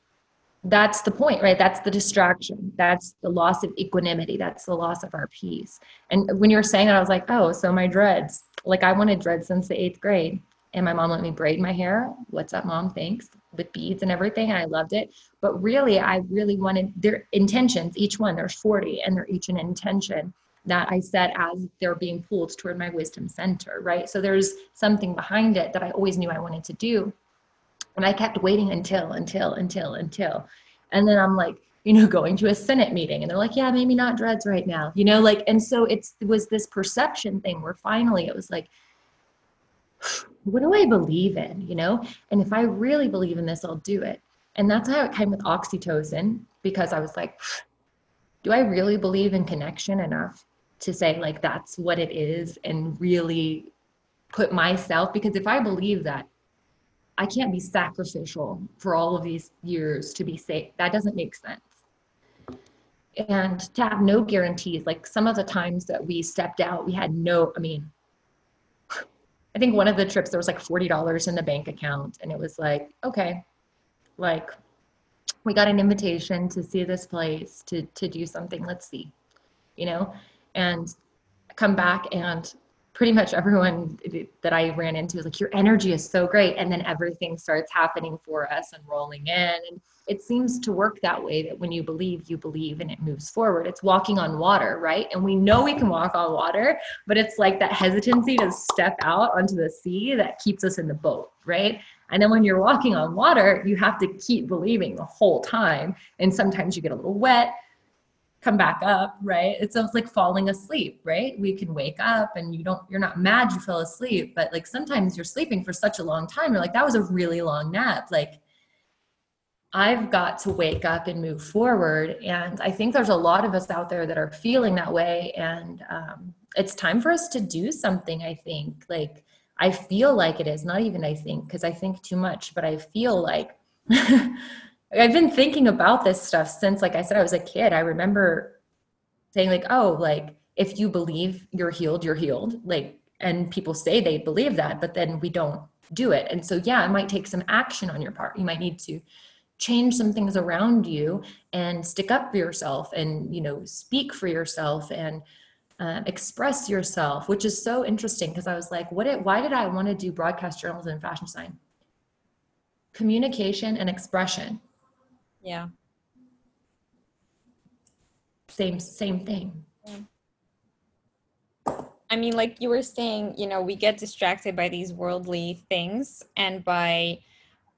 Speaker 2: that's the point, right? That's the distraction. That's the loss of equanimity. That's the loss of our peace. And when you were saying that, I was like, oh, so my dreads. Like, I wanted dreads since the eighth grade. And my mom let me braid my hair. What's up, mom? Thanks. With beads and everything. And I loved it. But really, I really wanted their intentions, each one, there's 40, and they're each an intention that I set as they're being pulled toward my wisdom center, right? So there's something behind it that I always knew I wanted to do. And I kept waiting until, until, until, until. And then I'm like, you know, going to a Senate meeting and they're like, yeah, maybe not dreads right now, you know, like, and so it's, it was this perception thing where finally it was like, what do I believe in, you know? And if I really believe in this, I'll do it. And that's how it came with oxytocin because I was like, do I really believe in connection enough to say like that's what it is and really put myself because if I believe that I can't be sacrificial for all of these years to be safe. That doesn't make sense. And to have no guarantees, like some of the times that we stepped out, we had no, I mean, I think one of the trips there was like $40 in the bank account and it was like, okay, like we got an invitation to see this place, to to do something, let's see. You know, and come back and pretty much everyone that I ran into is like, your energy is so great. And then everything starts happening for us and rolling in. And it seems to work that way that when you believe, you believe and it moves forward. It's walking on water, right? And we know we can walk on water, but it's like that hesitancy to step out onto the sea that keeps us in the boat, right? And then when you're walking on water, you have to keep believing the whole time. And sometimes you get a little wet come back up, right? It's almost like falling asleep, right? We can wake up and you don't, you're not mad you fell asleep, but like sometimes you're sleeping for such a long time. You're like, that was a really long nap. Like, I've got to wake up and move forward. And I think there's a lot of us out there that are feeling that way. And um, it's time for us to do something, I think. Like, I feel like it is, not even I think, because I think too much, but I feel like I've been thinking about this stuff since, like I said, I was a kid. I remember saying, like, oh, like if you believe you're healed, you're healed. Like, and people say they believe that, but then we don't do it. And so, yeah, it might take some action on your part. You might need to change some things around you and stick up for yourself and, you know, speak for yourself and uh, express yourself, which is so interesting because I was like, what, it, why did I want to do broadcast journalism and fashion design? Communication and expression
Speaker 3: yeah.
Speaker 2: Same same thing.
Speaker 3: I mean, like you were saying, you know, we get distracted by these worldly things and by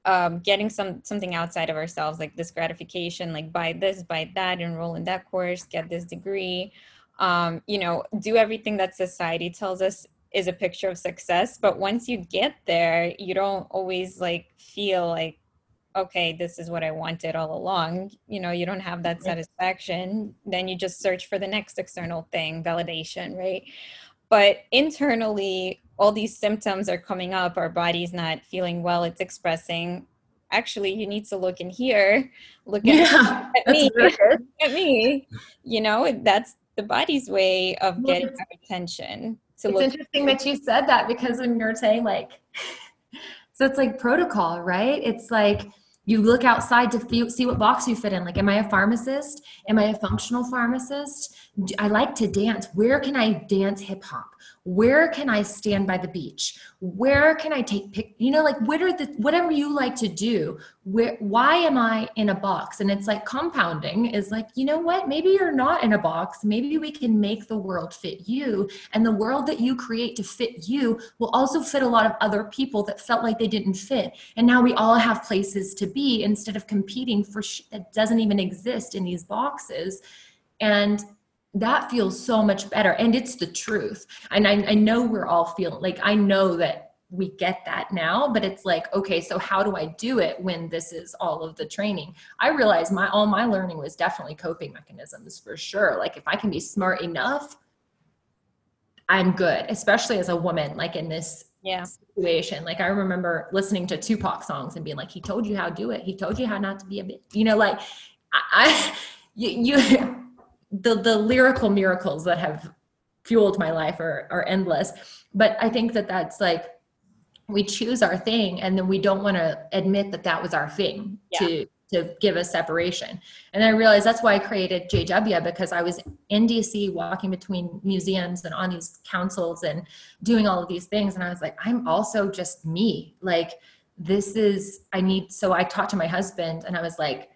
Speaker 3: um, getting some something outside of ourselves, like this gratification, like buy this, buy that, enroll in that course, get this degree, um, you know, do everything that society tells us is a picture of success. But once you get there, you don't always like feel like okay, this is what I wanted all along. You know, you don't have that satisfaction. Then you just search for the next external thing, validation, right? But internally, all these symptoms are coming up. Our body's not feeling well. It's expressing. Actually, you need to look in here. Look at, yeah, at me. at me. You know, that's the body's way of getting our attention.
Speaker 2: To it's look interesting that you said that because when you're saying like so it's like protocol right it's like you look outside to see what box you fit in. Like am i a pharmacist? Am i a functional pharmacist? I like to dance. Where can i dance hip hop where can i stand by the beach? Where can i take pic you know like what are the whatever you like to do where why am i in a box? And it's like compounding is like you know what? Maybe you're not in a box. Maybe we can make the world fit you. And the world that you create to fit you will also fit a lot of other people that felt like they didn't fit. And now we all have places to be instead of competing for that doesn't even exist in these boxes. And that feels so much better and it's the truth. And I, I know we're all feeling like i know that we get that now but it's like okay so how do i do it when this is all of the training? I realize my all my learning was definitely coping mechanisms for sure. Like if i can be smart enough i'm good especially as a woman like in this
Speaker 3: yeah.
Speaker 2: situation. Like i remember listening to tupac songs and being like he told you how to do it. He told you how not to be a bitch you know like i, I you, you the the lyrical miracles that have fueled my life are are endless. But i think that that's like we choose our thing and then we don't want to admit that that was our thing yeah. to to give us separation. And i realized that's why i created jw because i was in dc walking between museums and on these councils and doing all of these things. And i was like i'm also just me. Like this is i need so i talked to my husband and i was like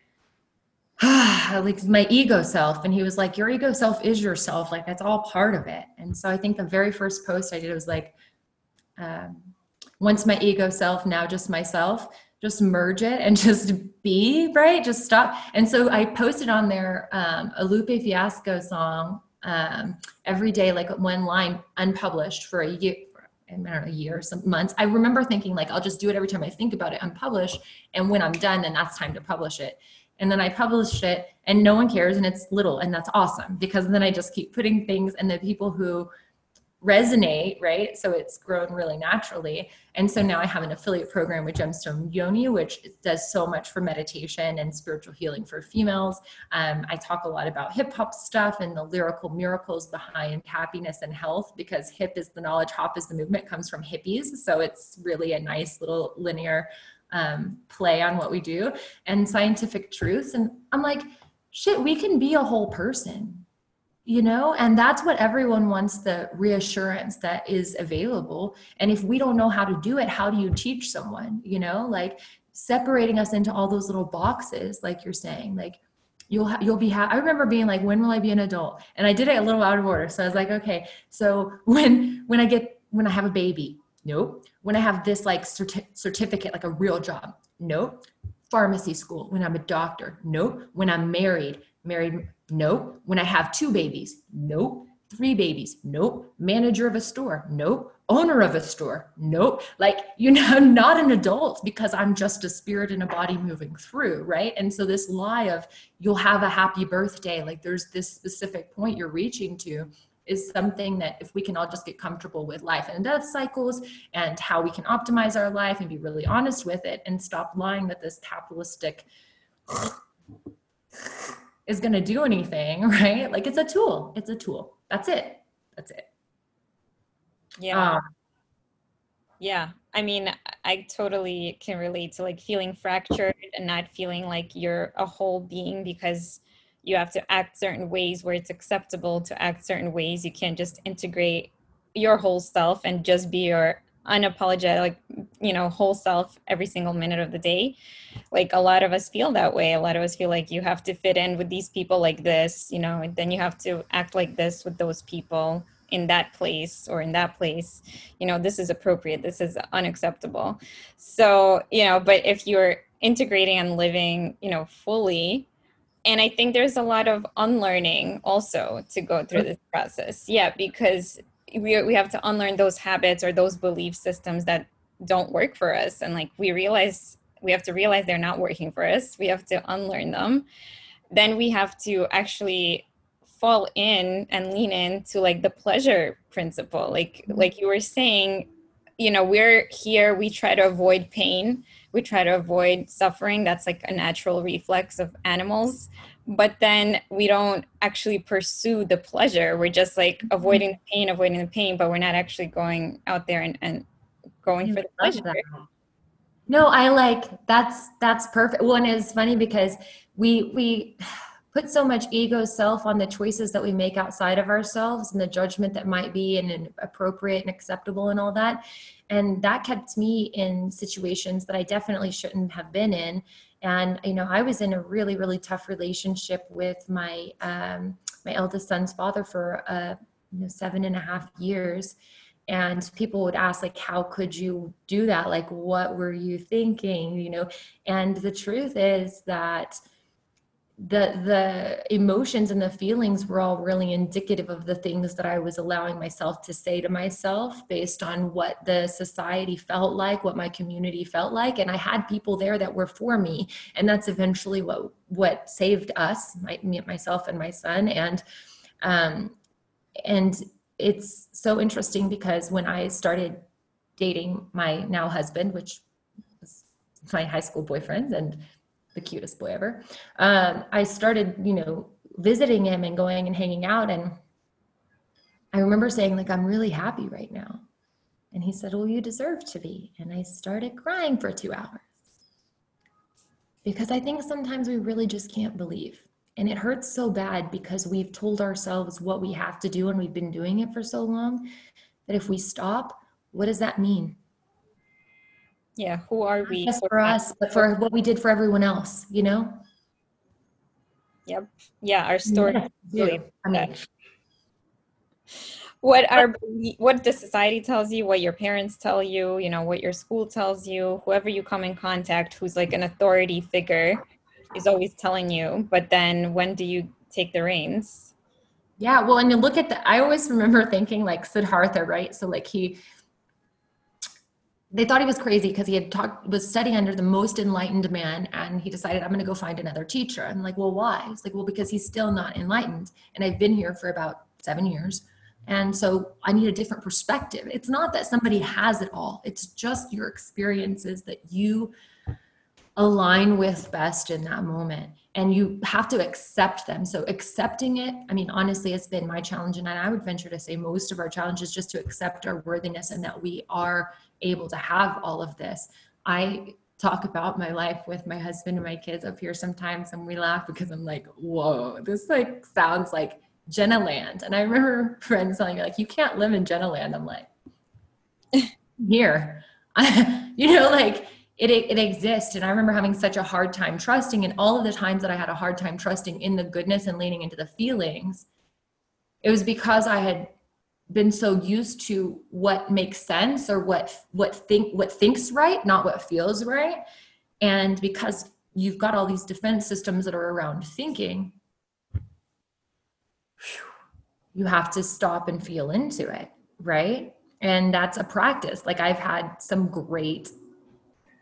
Speaker 2: like my ego self and he was like your ego self is yourself like that's all part of it and so i think the very first post i did was like um, once my ego self now just myself just merge it and just be right just stop and so i posted on there um, a lupe fiasco song um, every day like one line unpublished for a year I don't know, a year, or some months. I remember thinking like, I'll just do it every time I think about it, unpublish. And when I'm done, then that's time to publish it and then I publish it and no one cares and it's little and that's awesome because then I just keep putting things and the people who resonate, right? So it's grown really naturally. And so now I have an affiliate program with Gemstone Yoni, which does so much for meditation and spiritual healing for females. Um, I talk a lot about hip hop stuff and the lyrical miracles behind happiness and health because hip is the knowledge, hop is the movement, comes from hippies. So it's really a nice little linear um, play on what we do and scientific truths. And I'm like, shit, we can be a whole person. you know? And that's what everyone wants the reassurance that is available. And if we don't know how to do it how do you teach someone you know? Like separating us into all those little boxes like you're saying like you'll ha- you'll be ha- i remember being like when will i be an adult? And i did it a little out of order. So i was like okay. So when when i get when i have a baby nope when i have this like certi- certificate like a real job nope pharmacy school when i'm a doctor nope when i'm married married Nope. When I have two babies, nope. Three babies, nope. Manager of a store, nope. Owner of a store, nope. Like, you know, not an adult because I'm just a spirit in a body moving through, right? And so, this lie of you'll have a happy birthday, like there's this specific point you're reaching to, is something that if we can all just get comfortable with life and death cycles and how we can optimize our life and be really honest with it and stop lying that this capitalistic is going to do anything, right? Like it's a tool. It's a tool. That's it. That's it.
Speaker 3: Yeah. Um, yeah. I mean, I totally can relate to like feeling fractured and not feeling like you're a whole being because you have to act certain ways where it's acceptable to act certain ways. You can't just integrate your whole self and just be your unapologetic you know whole self every single minute of the day. Like a lot of us feel that way. A lot of us feel like you have to fit in with these people like this you know and then you have to act like this with those people in that place or in that place. You know this is appropriate. This is unacceptable. So you know but if you're integrating and living you know fully and i think there's a lot of unlearning also to go through this process. Yeah because we, we have to unlearn those habits or those belief systems that don't work for us. And like we realize we have to realize they're not working for us. We have to unlearn them. Then we have to actually fall in and lean into like the pleasure principle. Like mm-hmm. like you were saying you know we're here we try to avoid pain we try to avoid suffering. That's like a natural reflex of animals. But then we don't actually pursue the pleasure. We're just like mm-hmm. avoiding the pain avoiding the pain but we're not actually going out there and, and going for the pleasure.
Speaker 2: no i like that's that's perfect. One is funny because we we put so much ego self on the choices that we make outside of ourselves and the judgment that might be and appropriate and acceptable and all that. And that kept me in situations that i definitely shouldn't have been in. And you know i was in a really really tough relationship with my um, my eldest son's father for uh, you know seven and a half years. And people would ask like how could you do that? Like what were you thinking? You know and the truth is that the the emotions and the feelings were all really indicative of the things that I was allowing myself to say to myself based on what the society felt like, what my community felt like, and I had people there that were for me, and that's eventually what what saved us, my, me, myself, and my son, and um, and it's so interesting because when I started dating my now husband, which was my high school boyfriend, and the cutest boy ever. Um, I started, you know, visiting him and going and hanging out. And I remember saying, like, I'm really happy right now. And he said, Well, you deserve to be. And I started crying for two hours. Because I think sometimes we really just can't believe. And it hurts so bad because we've told ourselves what we have to do and we've been doing it for so long that if we stop, what does that mean?
Speaker 3: Yeah who are we?
Speaker 2: just for us but for what we did for everyone else you know?
Speaker 3: Yep. Yeah our story.
Speaker 2: yeah, really. I mean,
Speaker 3: what our what the society tells you what your parents tell you you know what your school tells you whoever you come in contact who's like an authority figure is always telling you but then when do you take the reins?
Speaker 2: Yeah well and you look at the i always remember thinking like siddhartha right? So like he they thought he was crazy because he had talked was studying under the most enlightened man and he decided i'm going to go find another teacher. I'm like well why? He's like well because he's still not enlightened and i've been here for about seven years and so i need a different perspective. It's not that somebody has it all. It's just your experiences that you align with best in that moment and you have to accept them. So accepting it i mean honestly it's been my challenge and i would venture to say most of our challenges just to accept our worthiness and that we are able to have all of this. I talk about my life with my husband and my kids up here sometimes and we laugh because I'm like, whoa, this like sounds like Jenna Land. And I remember friends telling me, like, you can't live in Jenna Land. I'm like, here. you know, like it, it exists. And I remember having such a hard time trusting. And all of the times that I had a hard time trusting in the goodness and leaning into the feelings, it was because I had been so used to what makes sense or what what think what thinks right not what feels right. And because you've got all these defense systems that are around thinking you have to stop and feel into it right? And that's a practice. Like i've had some great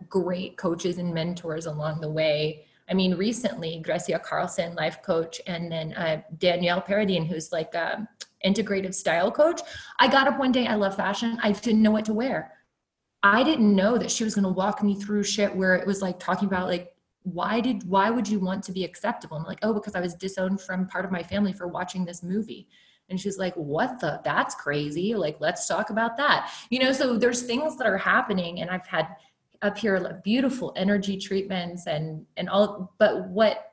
Speaker 2: great coaches and mentors along the way. I mean, recently, Gracia Carlson, life coach, and then uh, Danielle Paradine, who's like a integrative style coach. I got up one day, I love fashion. I didn't know what to wear. I didn't know that she was going to walk me through shit where it was like talking about like why did why would you want to be acceptable? I'm like, oh, because I was disowned from part of my family for watching this movie. And she's like, what the? That's crazy. Like, let's talk about that. You know, so there's things that are happening, and I've had up here like beautiful energy treatments and and all. But what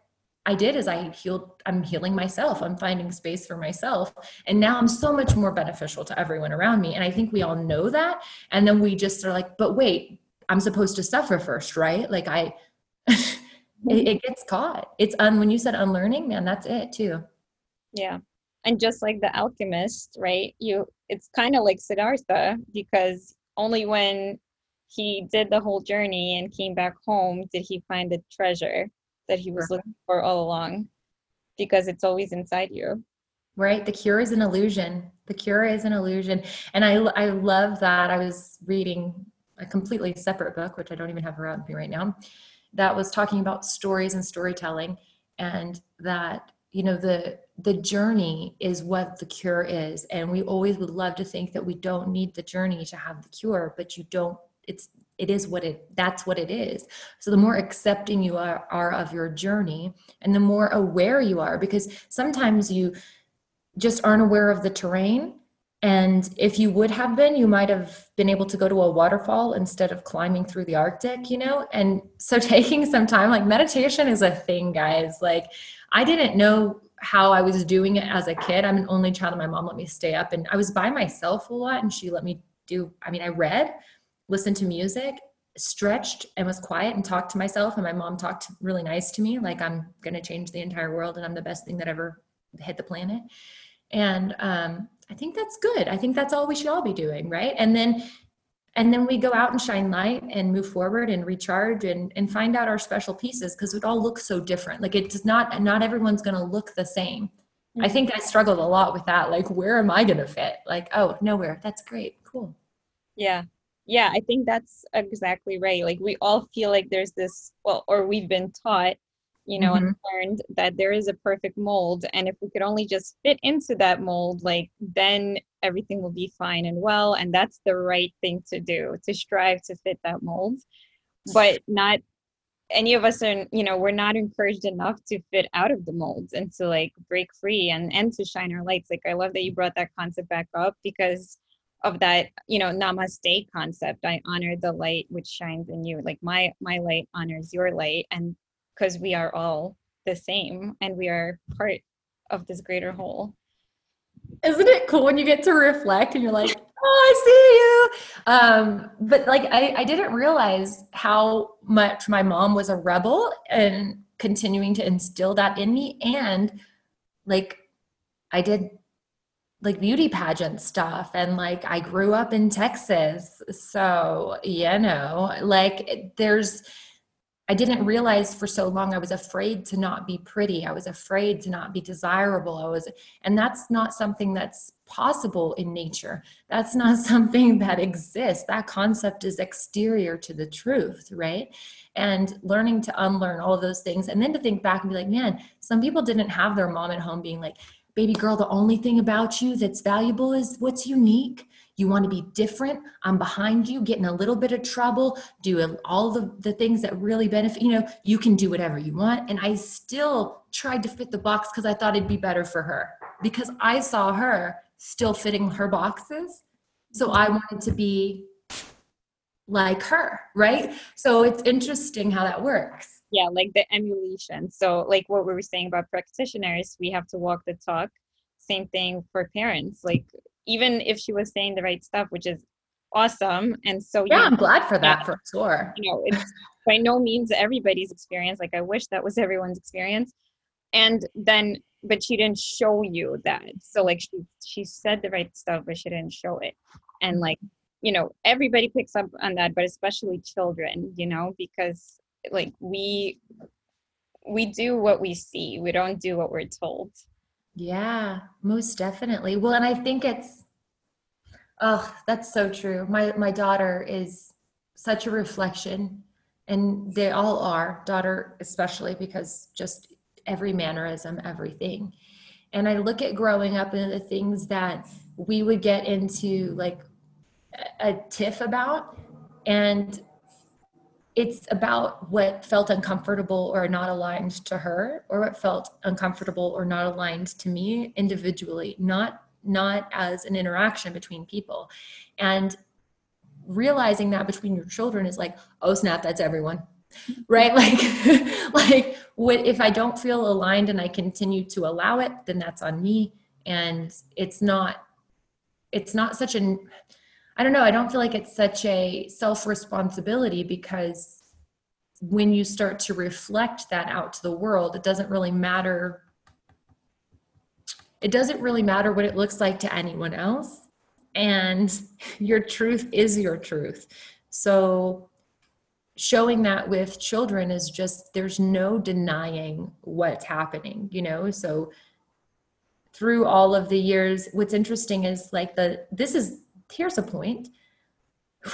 Speaker 2: I did is I healed, I'm healing myself. I'm finding space for myself. And now I'm so much more beneficial to everyone around me. And I think we all know that. And then we just are like, but wait, I'm supposed to suffer first, right? Like I, it, it gets caught. It's un, when you said unlearning, man, that's it too.
Speaker 3: Yeah. And just like the alchemist, right? You, it's kind of like Siddhartha because only when he did the whole journey and came back home did he find the treasure that he was looking for all along because it's always inside you.
Speaker 2: Right the cure is an illusion. The cure is an illusion. And i i love that i was reading a completely separate book which i don't even have around me right now that was talking about stories and storytelling and that you know the the journey is what the cure is. And we always would love to think that we don't need the journey to have the cure but you don't it's it is what it that's what it is. So the more accepting you are, are of your journey and the more aware you are because sometimes you just aren't aware of the terrain and if you would have been you might have been able to go to a waterfall instead of climbing through the arctic you know? And so taking some time like meditation is a thing guys. Like i didn't know how i was doing it as a kid. I'm an only child and my mom let me stay up and i was by myself a lot and she let me do i mean i read listened to music, stretched and was quiet and talked to myself. And my mom talked really nice to me, like I'm going to change the entire world and I'm the best thing that ever hit the planet. And um, I think that's good. I think that's all we should all be doing, right? And then and then we go out and shine light and move forward and recharge and, and find out our special pieces because it all looks so different like it's not not everyone's going to look the same mm-hmm. i think i struggled a lot with that like where am i going to fit like oh nowhere that's great cool
Speaker 3: yeah yeah i think that's exactly right like we all feel like there's this well or we've been taught you know mm-hmm. and learned that there is a perfect mold and if we could only just fit into that mold like then everything will be fine and well and that's the right thing to do to strive to fit that mold but not any of us are you know we're not encouraged enough to fit out of the molds and to like break free and and to shine our lights like i love that you brought that concept back up because of that you know namaste concept. I honor the light which shines in you. Like my my light honors your light and because we are all the same and we are part of this greater whole.
Speaker 2: Isn't it cool when you get to reflect and you're like oh i see you. Um but like i i didn't realize how much my mom was a rebel and continuing to instill that in me and like i did like beauty pageant stuff. And like I grew up in Texas so you know like there's I didn't realize for so long I was afraid to not be pretty. I was afraid to not be desirable. I was and that's not something that's possible in nature. That's not something that exists. That concept is exterior to the truth right? And learning to unlearn all those things and then to think back and be like man some people didn't have their mom at home being like baby girl, the only thing about you that's valuable is what's unique. You want to be different. I'm behind you, getting a little bit of trouble, doing all the, the things that really benefit. You know, you can do whatever you want. And I still tried to fit the box because I thought it'd be better for her because I saw her still fitting her boxes. So I wanted to be like her, right? So it's interesting how that works
Speaker 3: yeah like the emulation so like what we were saying about practitioners we have to walk the talk same thing for parents. Like even if she was saying the right stuff, which is awesome, and so
Speaker 2: yeah,
Speaker 3: you,
Speaker 2: I'm glad for that
Speaker 3: Yeah.
Speaker 2: for sure.
Speaker 3: you know, it's by no means everybody's experience. Like I wish that was everyone's experience. And then, but she didn't show you that. So like she she said the right stuff, but she didn't show it. And like you know, everybody picks up on that, but especially children. You know, because like we we do what we see. We don't do what we're told.
Speaker 2: Yeah, most definitely. Well, and I think it's oh, that's so true. My my daughter is such a reflection and they all are, daughter especially because just every mannerism, everything. And I look at growing up and the things that we would get into like a, tiff about and it's about what felt uncomfortable or not aligned to her or what felt uncomfortable or not aligned to me individually not not as an interaction between people. And realizing that between your children is like oh snap that's everyone right? Like like what if i don't feel aligned and i continue to allow it then that's on me. And it's not it's not such an I don't know. I don't feel like it's such a self responsibility because when you start to reflect that out to the world, it doesn't really matter. It doesn't really matter what it looks like to anyone else. And your truth is your truth. So showing that with children is just, there's no denying what's happening, you know? So through all of the years, what's interesting is like the, this is, here's a point.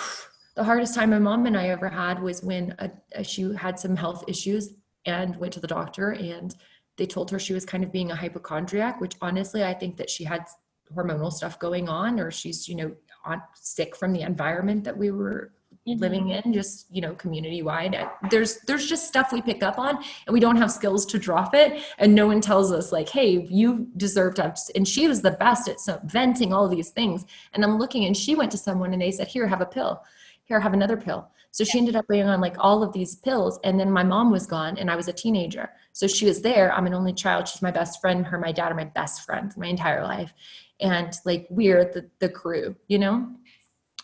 Speaker 2: The hardest time my mom and I ever had was when a, she had some health issues and went to the doctor and they told her she was kind of being a hypochondriac, which honestly I think that she had hormonal stuff going on or she's, you know, on, sick from the environment that we were
Speaker 3: Mhm.
Speaker 2: living in just you know community wide there's there's just stuff we pick up on and we don't have skills to drop it. And no one tells us like hey you deserve to have and she was the best at so venting all these things. And i'm looking and she went to someone and they said here have a pill. Here have another pill. So she ended up being on like all of these pills and then my mom was gone and i was a teenager. So she was there. I'm an only child. She's my best friend. Her my dad are my best friends my entire life. And like we're the, the crew you know?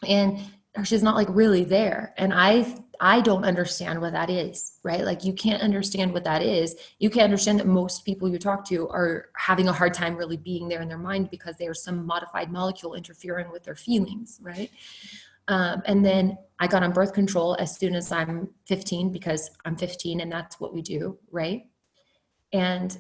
Speaker 2: And she's not like really there. And i i don't understand what that is right? Like you can't understand what that is. You can't understand that most people you talk to are having a hard time really being there in their mind because there's some modified molecule interfering with their feelings right? Um, and then i got on birth control as soon as i'm 15 because i'm 15 and that's what we do right? And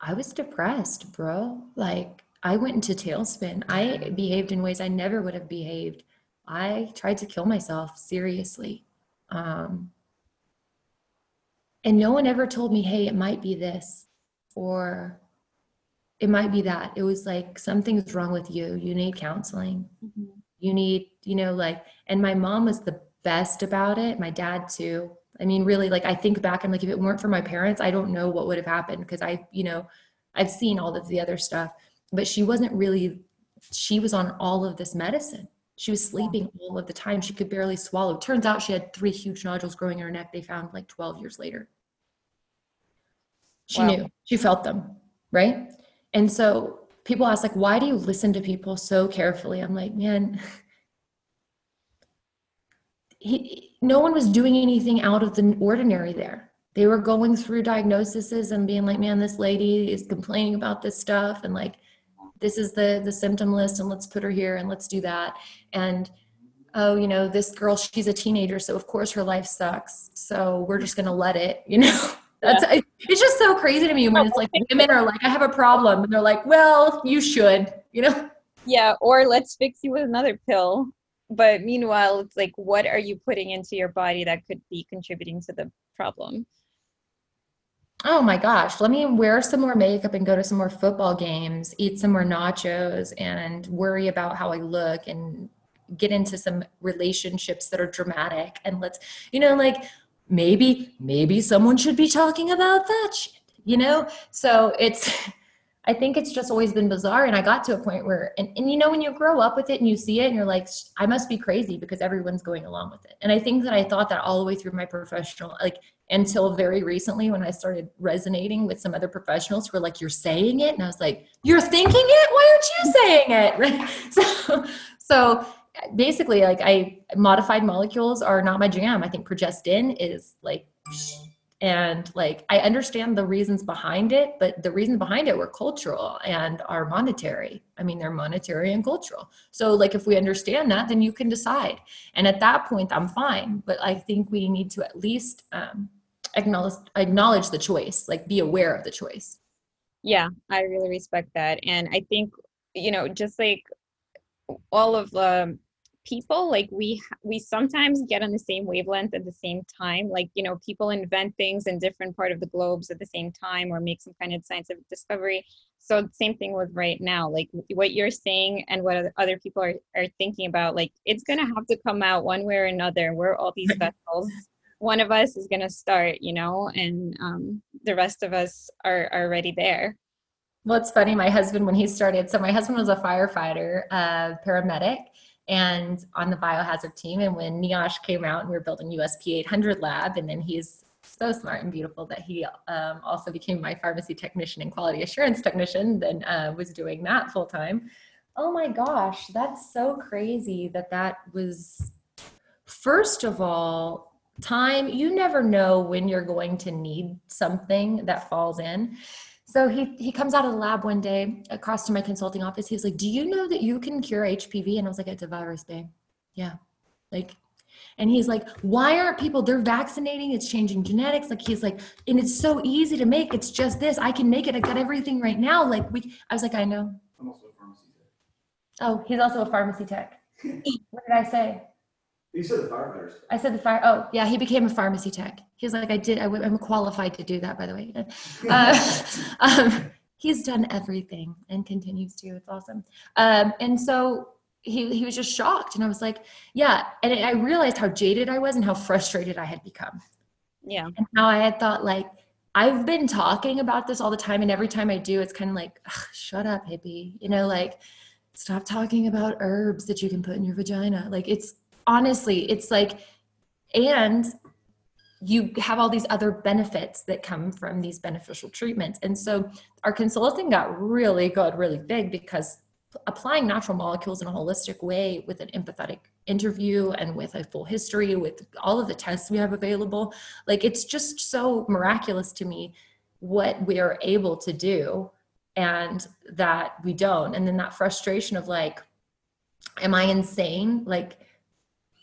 Speaker 2: i was depressed bro. Like i went into tailspin. I behaved in ways i never would have behaved I tried to kill myself seriously. Um, and no one ever told me, hey, it might be this or it might be that. It was like, something's wrong with you. You need counseling.
Speaker 3: Mhm.
Speaker 2: You need, you know, like, and my mom was the best about it. My dad, too. I mean, really, like, I think back, I'm like, if it weren't for my parents, I don't know what would have happened because I, you know, I've seen all of the other stuff, but she wasn't really, she was on all of this medicine. She was sleeping all of the time. She could barely swallow. Turns out she had three huge nodules growing in her neck. They found like 12 years later. She
Speaker 3: Wow.
Speaker 2: knew. She felt them, right? And so people ask like, why do you listen to people so carefully? I'm like, man, he, no one was doing anything out of the ordinary there. They were going through diagnoses and being like, man, this lady is complaining about this stuff and like this is the the symptom list and let's put her here and let's do that. And oh you know this girl she's a teenager so of course her life sucks. So we're just going to let it you know? That's it's just so crazy to me when it's like women are like i have a problem and they're like well you should you know?
Speaker 3: Yeah, or let's fix you with another pill. But meanwhile, it's like, what are you putting into your body that could be contributing to the problem?
Speaker 2: Oh my gosh let me wear some more makeup and go to some more football games eat some more nachos and worry about how i look and get into some relationships that are dramatic and let's you know like maybe maybe someone should be talking about that shit you know so it's I think it's just always been bizarre. And I got to a point where, and, and you know, when you grow up with it and you see it and you're like, I must be crazy because everyone's going along with it. And I think that I thought that all the way through my professional, like until very recently when I started resonating with some other professionals who were like, You're saying it. And I was like, You're thinking it? Why aren't you saying it? So, so basically, like, I modified molecules are not my jam. I think progestin is like, and like i understand the reasons behind it but the reasons behind it were cultural and are monetary. I mean they're monetary and cultural. So like if we understand that then you can decide. And at that point i'm fine. But i think we need to at least um, acknowledge acknowledge the choice like be aware of the choice.
Speaker 3: Yeah i really respect that. And i think you know just like all of the um, people like we we sometimes get on the same wavelength at the same time like you know people invent things in different part of the globes at the same time or make some kind of scientific discovery. So same thing with right now like what you're saying and what other people are, are thinking about like it's to have to come out one way or another. We're all these vessels. One of us is to start you know and um, the rest of us are already there.
Speaker 2: Well it's funny my husband when he started so my husband was a firefighter uh, paramedic and on the biohazard team. And when NIOSH came out and we were building USP 800 lab, and then he's so smart and beautiful that he um, also became my pharmacy technician and quality assurance technician, then uh, was doing that full time. Oh my gosh, that's so crazy that that was, first of all, time. You never know when you're going to need something that falls in. So he he comes out of the lab one day across to my consulting office. He was like, "Do you know that you can cure HPV?" And I was like, "It's a virus, babe." Yeah, like, and he's like, "Why aren't people? They're vaccinating. It's changing genetics." Like he's like, and it's so easy to make. It's just this. I can make it. I got everything right now. Like we. I was like, I know. I'm also a pharmacy tech. Oh, he's also a pharmacy tech. what did I say?
Speaker 4: You said the firefighters.
Speaker 2: I said the fire. Oh, yeah, he became a pharmacy tech. He's like, I did. I, am qualified to do that, by the way. Uh, um, he's done everything and continues to. It's awesome. Um, and so he he was just shocked, and I was like, yeah. And I realized how jaded I was and how frustrated I had become.
Speaker 3: Yeah.
Speaker 2: And how I had thought like. I've been talking about this all the time, and every time I do, it's kind of like, shut up, hippie. You know, like, stop talking about herbs that you can put in your vagina. Like, it's honestly, it's like, and you have all these other benefits that come from these beneficial treatments. And so our consulting got really good, really big because applying natural molecules in a holistic way with an empathetic interview and with a full history with all of the tests we have available like it's just so miraculous to me what we are able to do and that we don't and then that frustration of like am i insane like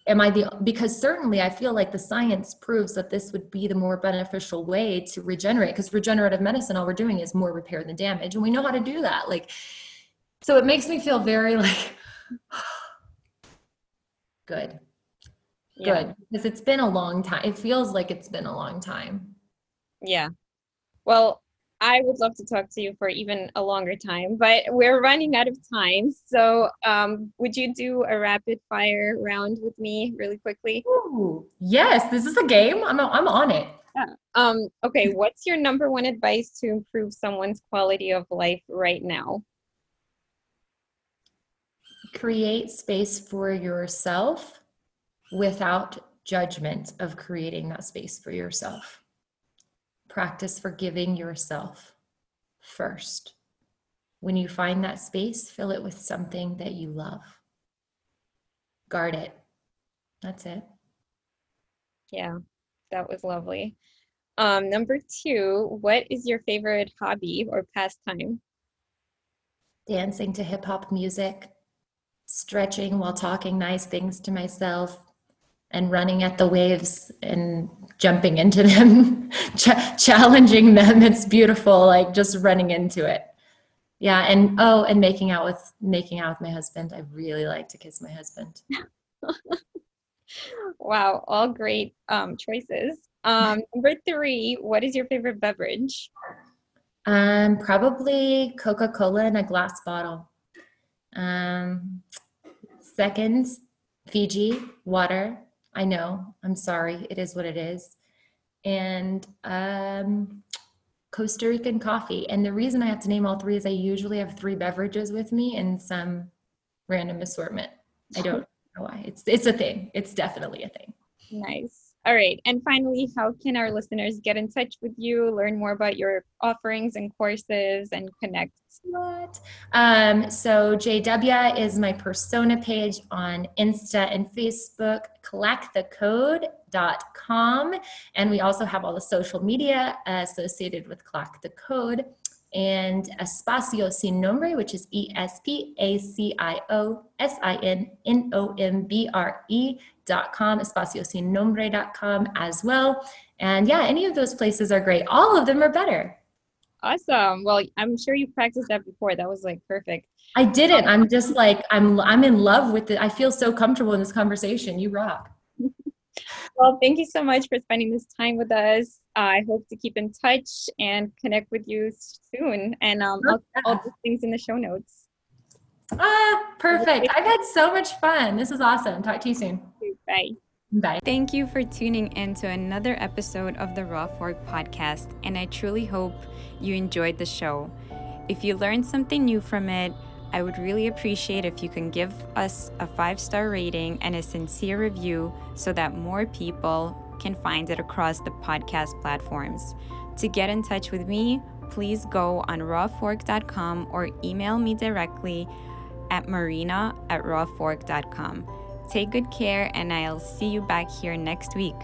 Speaker 2: am i the because certainly i feel like the science proves that this would be the more beneficial way to regenerate because regenerative medicine all we're doing is more repair than damage and we know how to do that like so it makes me feel very like good. Yeah. good because it's been a long time it feels like it's been a long time.
Speaker 3: Yeah. Well I would love to talk to you for even a longer time, but we're running out of time. So, um, would you do a rapid fire round with me really quickly?
Speaker 2: Ooh, yes, this is a game. I'm, I'm on it.
Speaker 3: Yeah. Um, okay, what's your number one advice to improve someone's quality of life right now?
Speaker 2: Create space for yourself without judgment of creating that space for yourself practice forgiving yourself first. When you find that space, fill it with something that you love. Guard it. That's it.
Speaker 3: Yeah, that was lovely. Um, number two, what is your favorite hobby or pastime?
Speaker 2: Dancing to hip hop music, stretching while talking nice things to myself, and running at the waves and jumping into them, ch- challenging them. It's beautiful, like just running into it. Yeah, and oh, and making out with making out with my husband. I really like to kiss my husband.
Speaker 3: wow, all great um, choices. Um, number three, what is your favorite beverage?
Speaker 2: Um, probably Coca Cola in a glass bottle. Um, second, Fiji water. I know. I'm sorry. It is what it is. And um, Costa Rican coffee. And the reason I have to name all three is I usually have three beverages with me in some random assortment. I don't know why. It's it's a thing. It's definitely a thing.
Speaker 3: Nice. All right. And finally, how can our listeners get in touch with you, learn more about your offerings and courses, and connect?
Speaker 2: Um, so JW is my persona page on Insta and Facebook, clackthecode.com. And we also have all the social media associated with Clack the Code and Espacio Sin Nombre, which is E S P A C I O S I N N O M B R E.com, espaciosinnombre.com as well. And yeah, any of those places are great. All of them are better.
Speaker 3: Awesome. Well, I'm sure you practiced that before. That was like perfect.
Speaker 2: I didn't. I'm just like I'm I'm in love with it. I feel so comfortable in this conversation. You rock.
Speaker 3: well, thank you so much for spending this time with us. I hope to keep in touch and connect with you soon. And um, I'll put all these things in the show notes.
Speaker 2: Ah, perfect. I've had so much fun. This is awesome. Talk to you soon.
Speaker 3: Bye.
Speaker 2: Bye.
Speaker 1: Thank you for tuning in to another episode of the Raw Fork podcast, and I truly hope you enjoyed the show. If you learned something new from it, I would really appreciate if you can give us a five star rating and a sincere review so that more people can find it across the podcast platforms. To get in touch with me, please go on rawfork.com or email me directly at marina at rawfork.com. Take good care, and I'll see you back here next week.